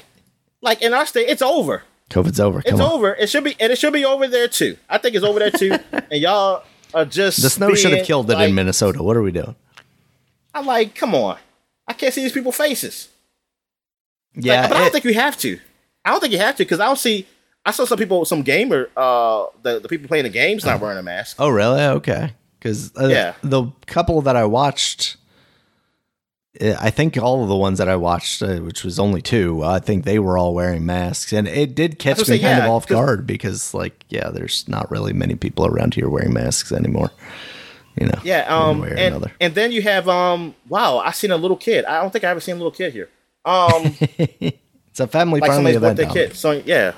like in our state, it's over. COVID's over. It's on. over. It should be, and it should be over there too. I think it's over there too. and y'all are just The snow should have killed it in Minnesota. What are we doing? I'm like, come on. I can't see these people's faces. Yeah, Like, but I don't think you have to. I don't think you have to because I don't see. I saw some people, some gamer, uh, the the people playing the games not wearing a mask. Oh, really? Okay. Because uh, Yeah. the couple that I watched, eh, I think all of the ones that I watched, uh, which was only two, I think they were all wearing masks, and it did catch me say, kind yeah, of off guard because, like, yeah, there's not really many people around here wearing masks anymore. You know? Yeah, um, and, and then you have um, wow, I seen a little kid. I don't think I ever seen a little kid here. Um, It's a family like friendly event. birthday kid. So yeah,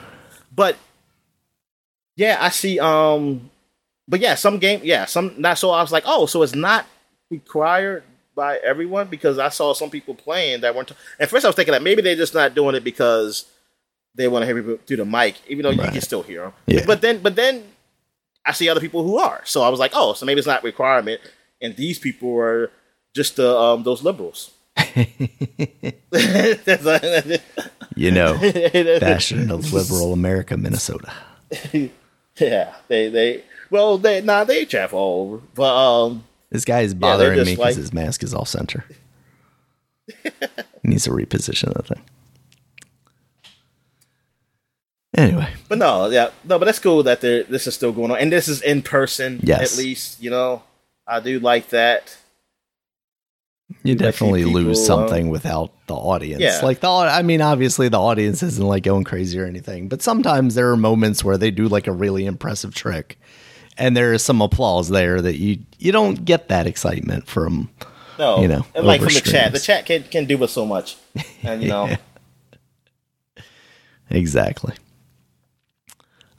but yeah, I see. Um, but yeah, some game, yeah, some not. So I was like, oh, so it's not required by everyone because I saw some people playing that weren't. At first, I was thinking that maybe they're just not doing it because they want to hear people through the mic, even though you can still hear them. Yeah. But then, but then I see other people who are. So I was like, oh, so maybe it's not requirement, and these people are just the um, those liberals. You know, bastion of liberal America, Minnesota. yeah, they they well they nah they chaff all over, but um This guy is bothering just me because like- his mask is off center. he needs to reposition that thing. Anyway, but no yeah no but that's cool that this is still going on and this is in person Yes. at least you know I do like that you definitely lose uh, something without the audience. Yeah. Like the, I mean, obviously the audience isn't like going crazy or anything, but sometimes there are moments where they do like a really impressive trick, and there is some applause there that you you don't get that excitement from. no You know, and like from the chat the chat can can do us so much and you know Exactly.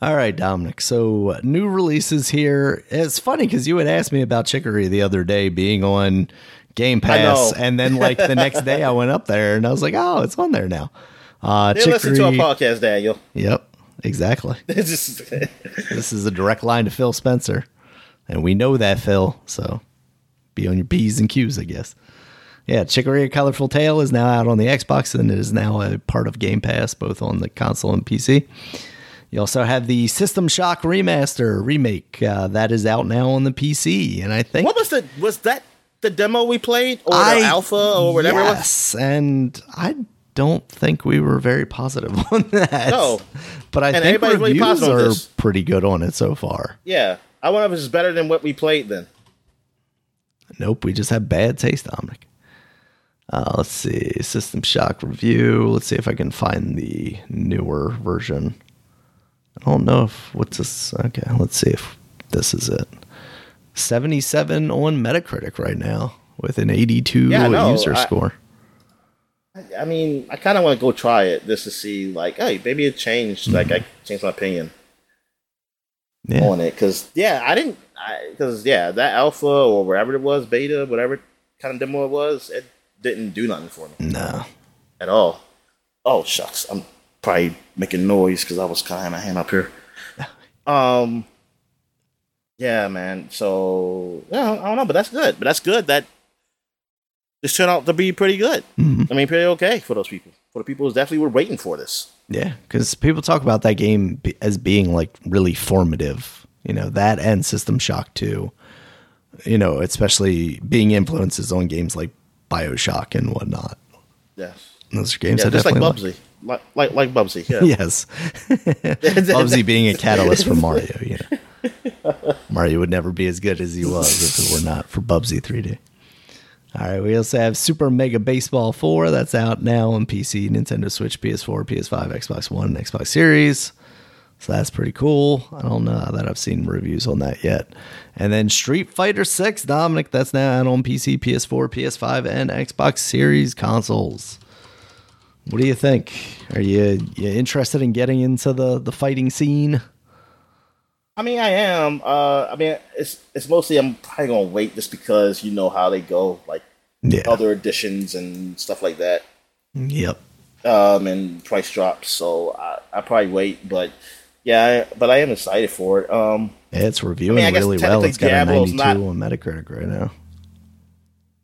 All right, Dominic. So uh, new releases here. It's funny because you had asked me about Chicory the other day being on Game Pass, and then like the next day I went up there and I was like, oh, it's on there now. Uh, they listen to our podcast Daniel Yep, exactly. This is a direct line to Phil Spencer, and we know that Phil. So be on your p's and q's, I guess. Yeah, Chicory: Colorful Tale is now out on the Xbox, and it is now a part of Game Pass, both on the console and PC. You also have the System Shock remaster remake uh, that is out now on the PC, and I think what was the was that the demo we played or I- the alpha or whatever it was Yes, and I don't think we were very positive on that. No. but I And think everybody's really reviews positive are pretty good on it so far. yeah I wonder if it's better than what we played then Nope, we just have bad taste, Dominic. Uh, let's see, System Shock review. Let's see if I can find the newer version. I don't know if what's this. Okay, let's see if this is it. Seventy-seven on Metacritic right now with an eighty-two Yeah, I know. user I- score. I mean, I kind of want to go try it just to see, like, hey, maybe it changed. Like, I changed my opinion Yeah, on it because, yeah, I didn't, because yeah, that alpha or wherever it was, beta, whatever kind of demo it was, it didn't do nothing for me no, at all. Oh shucks, I'm probably making noise because I was kind of my hand up here. Um, yeah, man. So yeah, I don't know, but that's good. But that's good that this turned out to be pretty good. Mhm. I mean, pretty okay for those people. For the people who definitely were waiting for this. yeah, because people talk about that game as being like really formative. You know that and System Shock too. You know, especially being influences on games like Bioshock and whatnot. Yes. Those are games Yeah, I just like Bubsy. Like like like Bubsy. Yeah. Yes. Bubsy being a catalyst for Mario, you know. Mario would never be as good as he was if it were not for Bubsy 3D. All right, we also have Super Mega Baseball 4 that's out now on PC, Nintendo Switch, PS4, PS5, Xbox One, and Xbox Series. So that's pretty cool. I don't know that I've seen reviews on that yet. And then Street Fighter 6, Dominic, that's now out on PC, PS4, PS5, and Xbox Series consoles. What do you think? Are you, you interested in getting into the, the fighting scene? I mean, I am. Uh, I mean, it's it's mostly I'm probably gonna wait just because you know how they go, like Yeah. other editions and stuff like that. Yep. um, and price drops. So I, I probably wait, but yeah, I, but I am excited for it. Um, Yeah, It's reviewing I mean, really well. It's got a 92 Diablo's on Metacritic right now.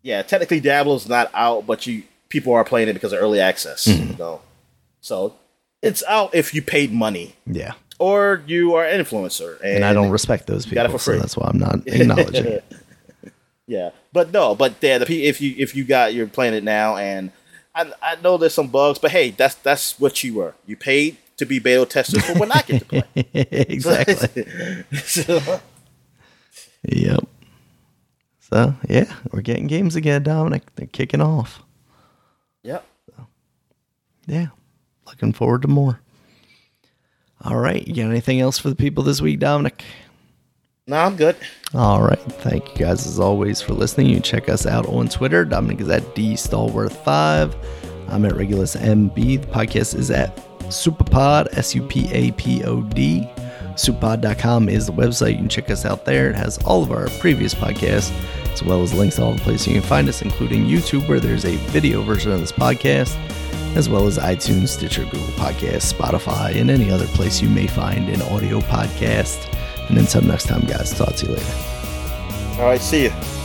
yeah, technically Diablo's not out, but you people are playing it because of early access. Mm-hmm. You know, so it's out if you paid money Yeah. Or you are an influencer. And, And I don't respect those people. got it for so that's why I'm not acknowledging it. Yeah, but no, but yeah, the if you if you got you're playing it now, and I I know there's some bugs, but hey, that's that's what you were. You paid to be beta testers for when I get to play. exactly. So- Yep. So yeah, we're getting games again, Dominic. They're kicking off. yep. Yeah. Looking forward to more. All right. You got anything else for the people this week, Dominic? No, I'm good. All right. Thank you guys as always for listening. You check us out on Twitter. Dominic is at D Stallworth5. I'm at Regulus MB. The podcast is at Supapod, S U P A P O D. Supapod.com is the website. You can check us out there. It has all of our previous podcasts, as well as links to all the places you can find us, including YouTube, where there's a video version of this podcast, as well as iTunes, Stitcher, Google Podcasts, Spotify, and any other place you may find an audio podcast. And until next time, guys, talk to you later. All right, see you.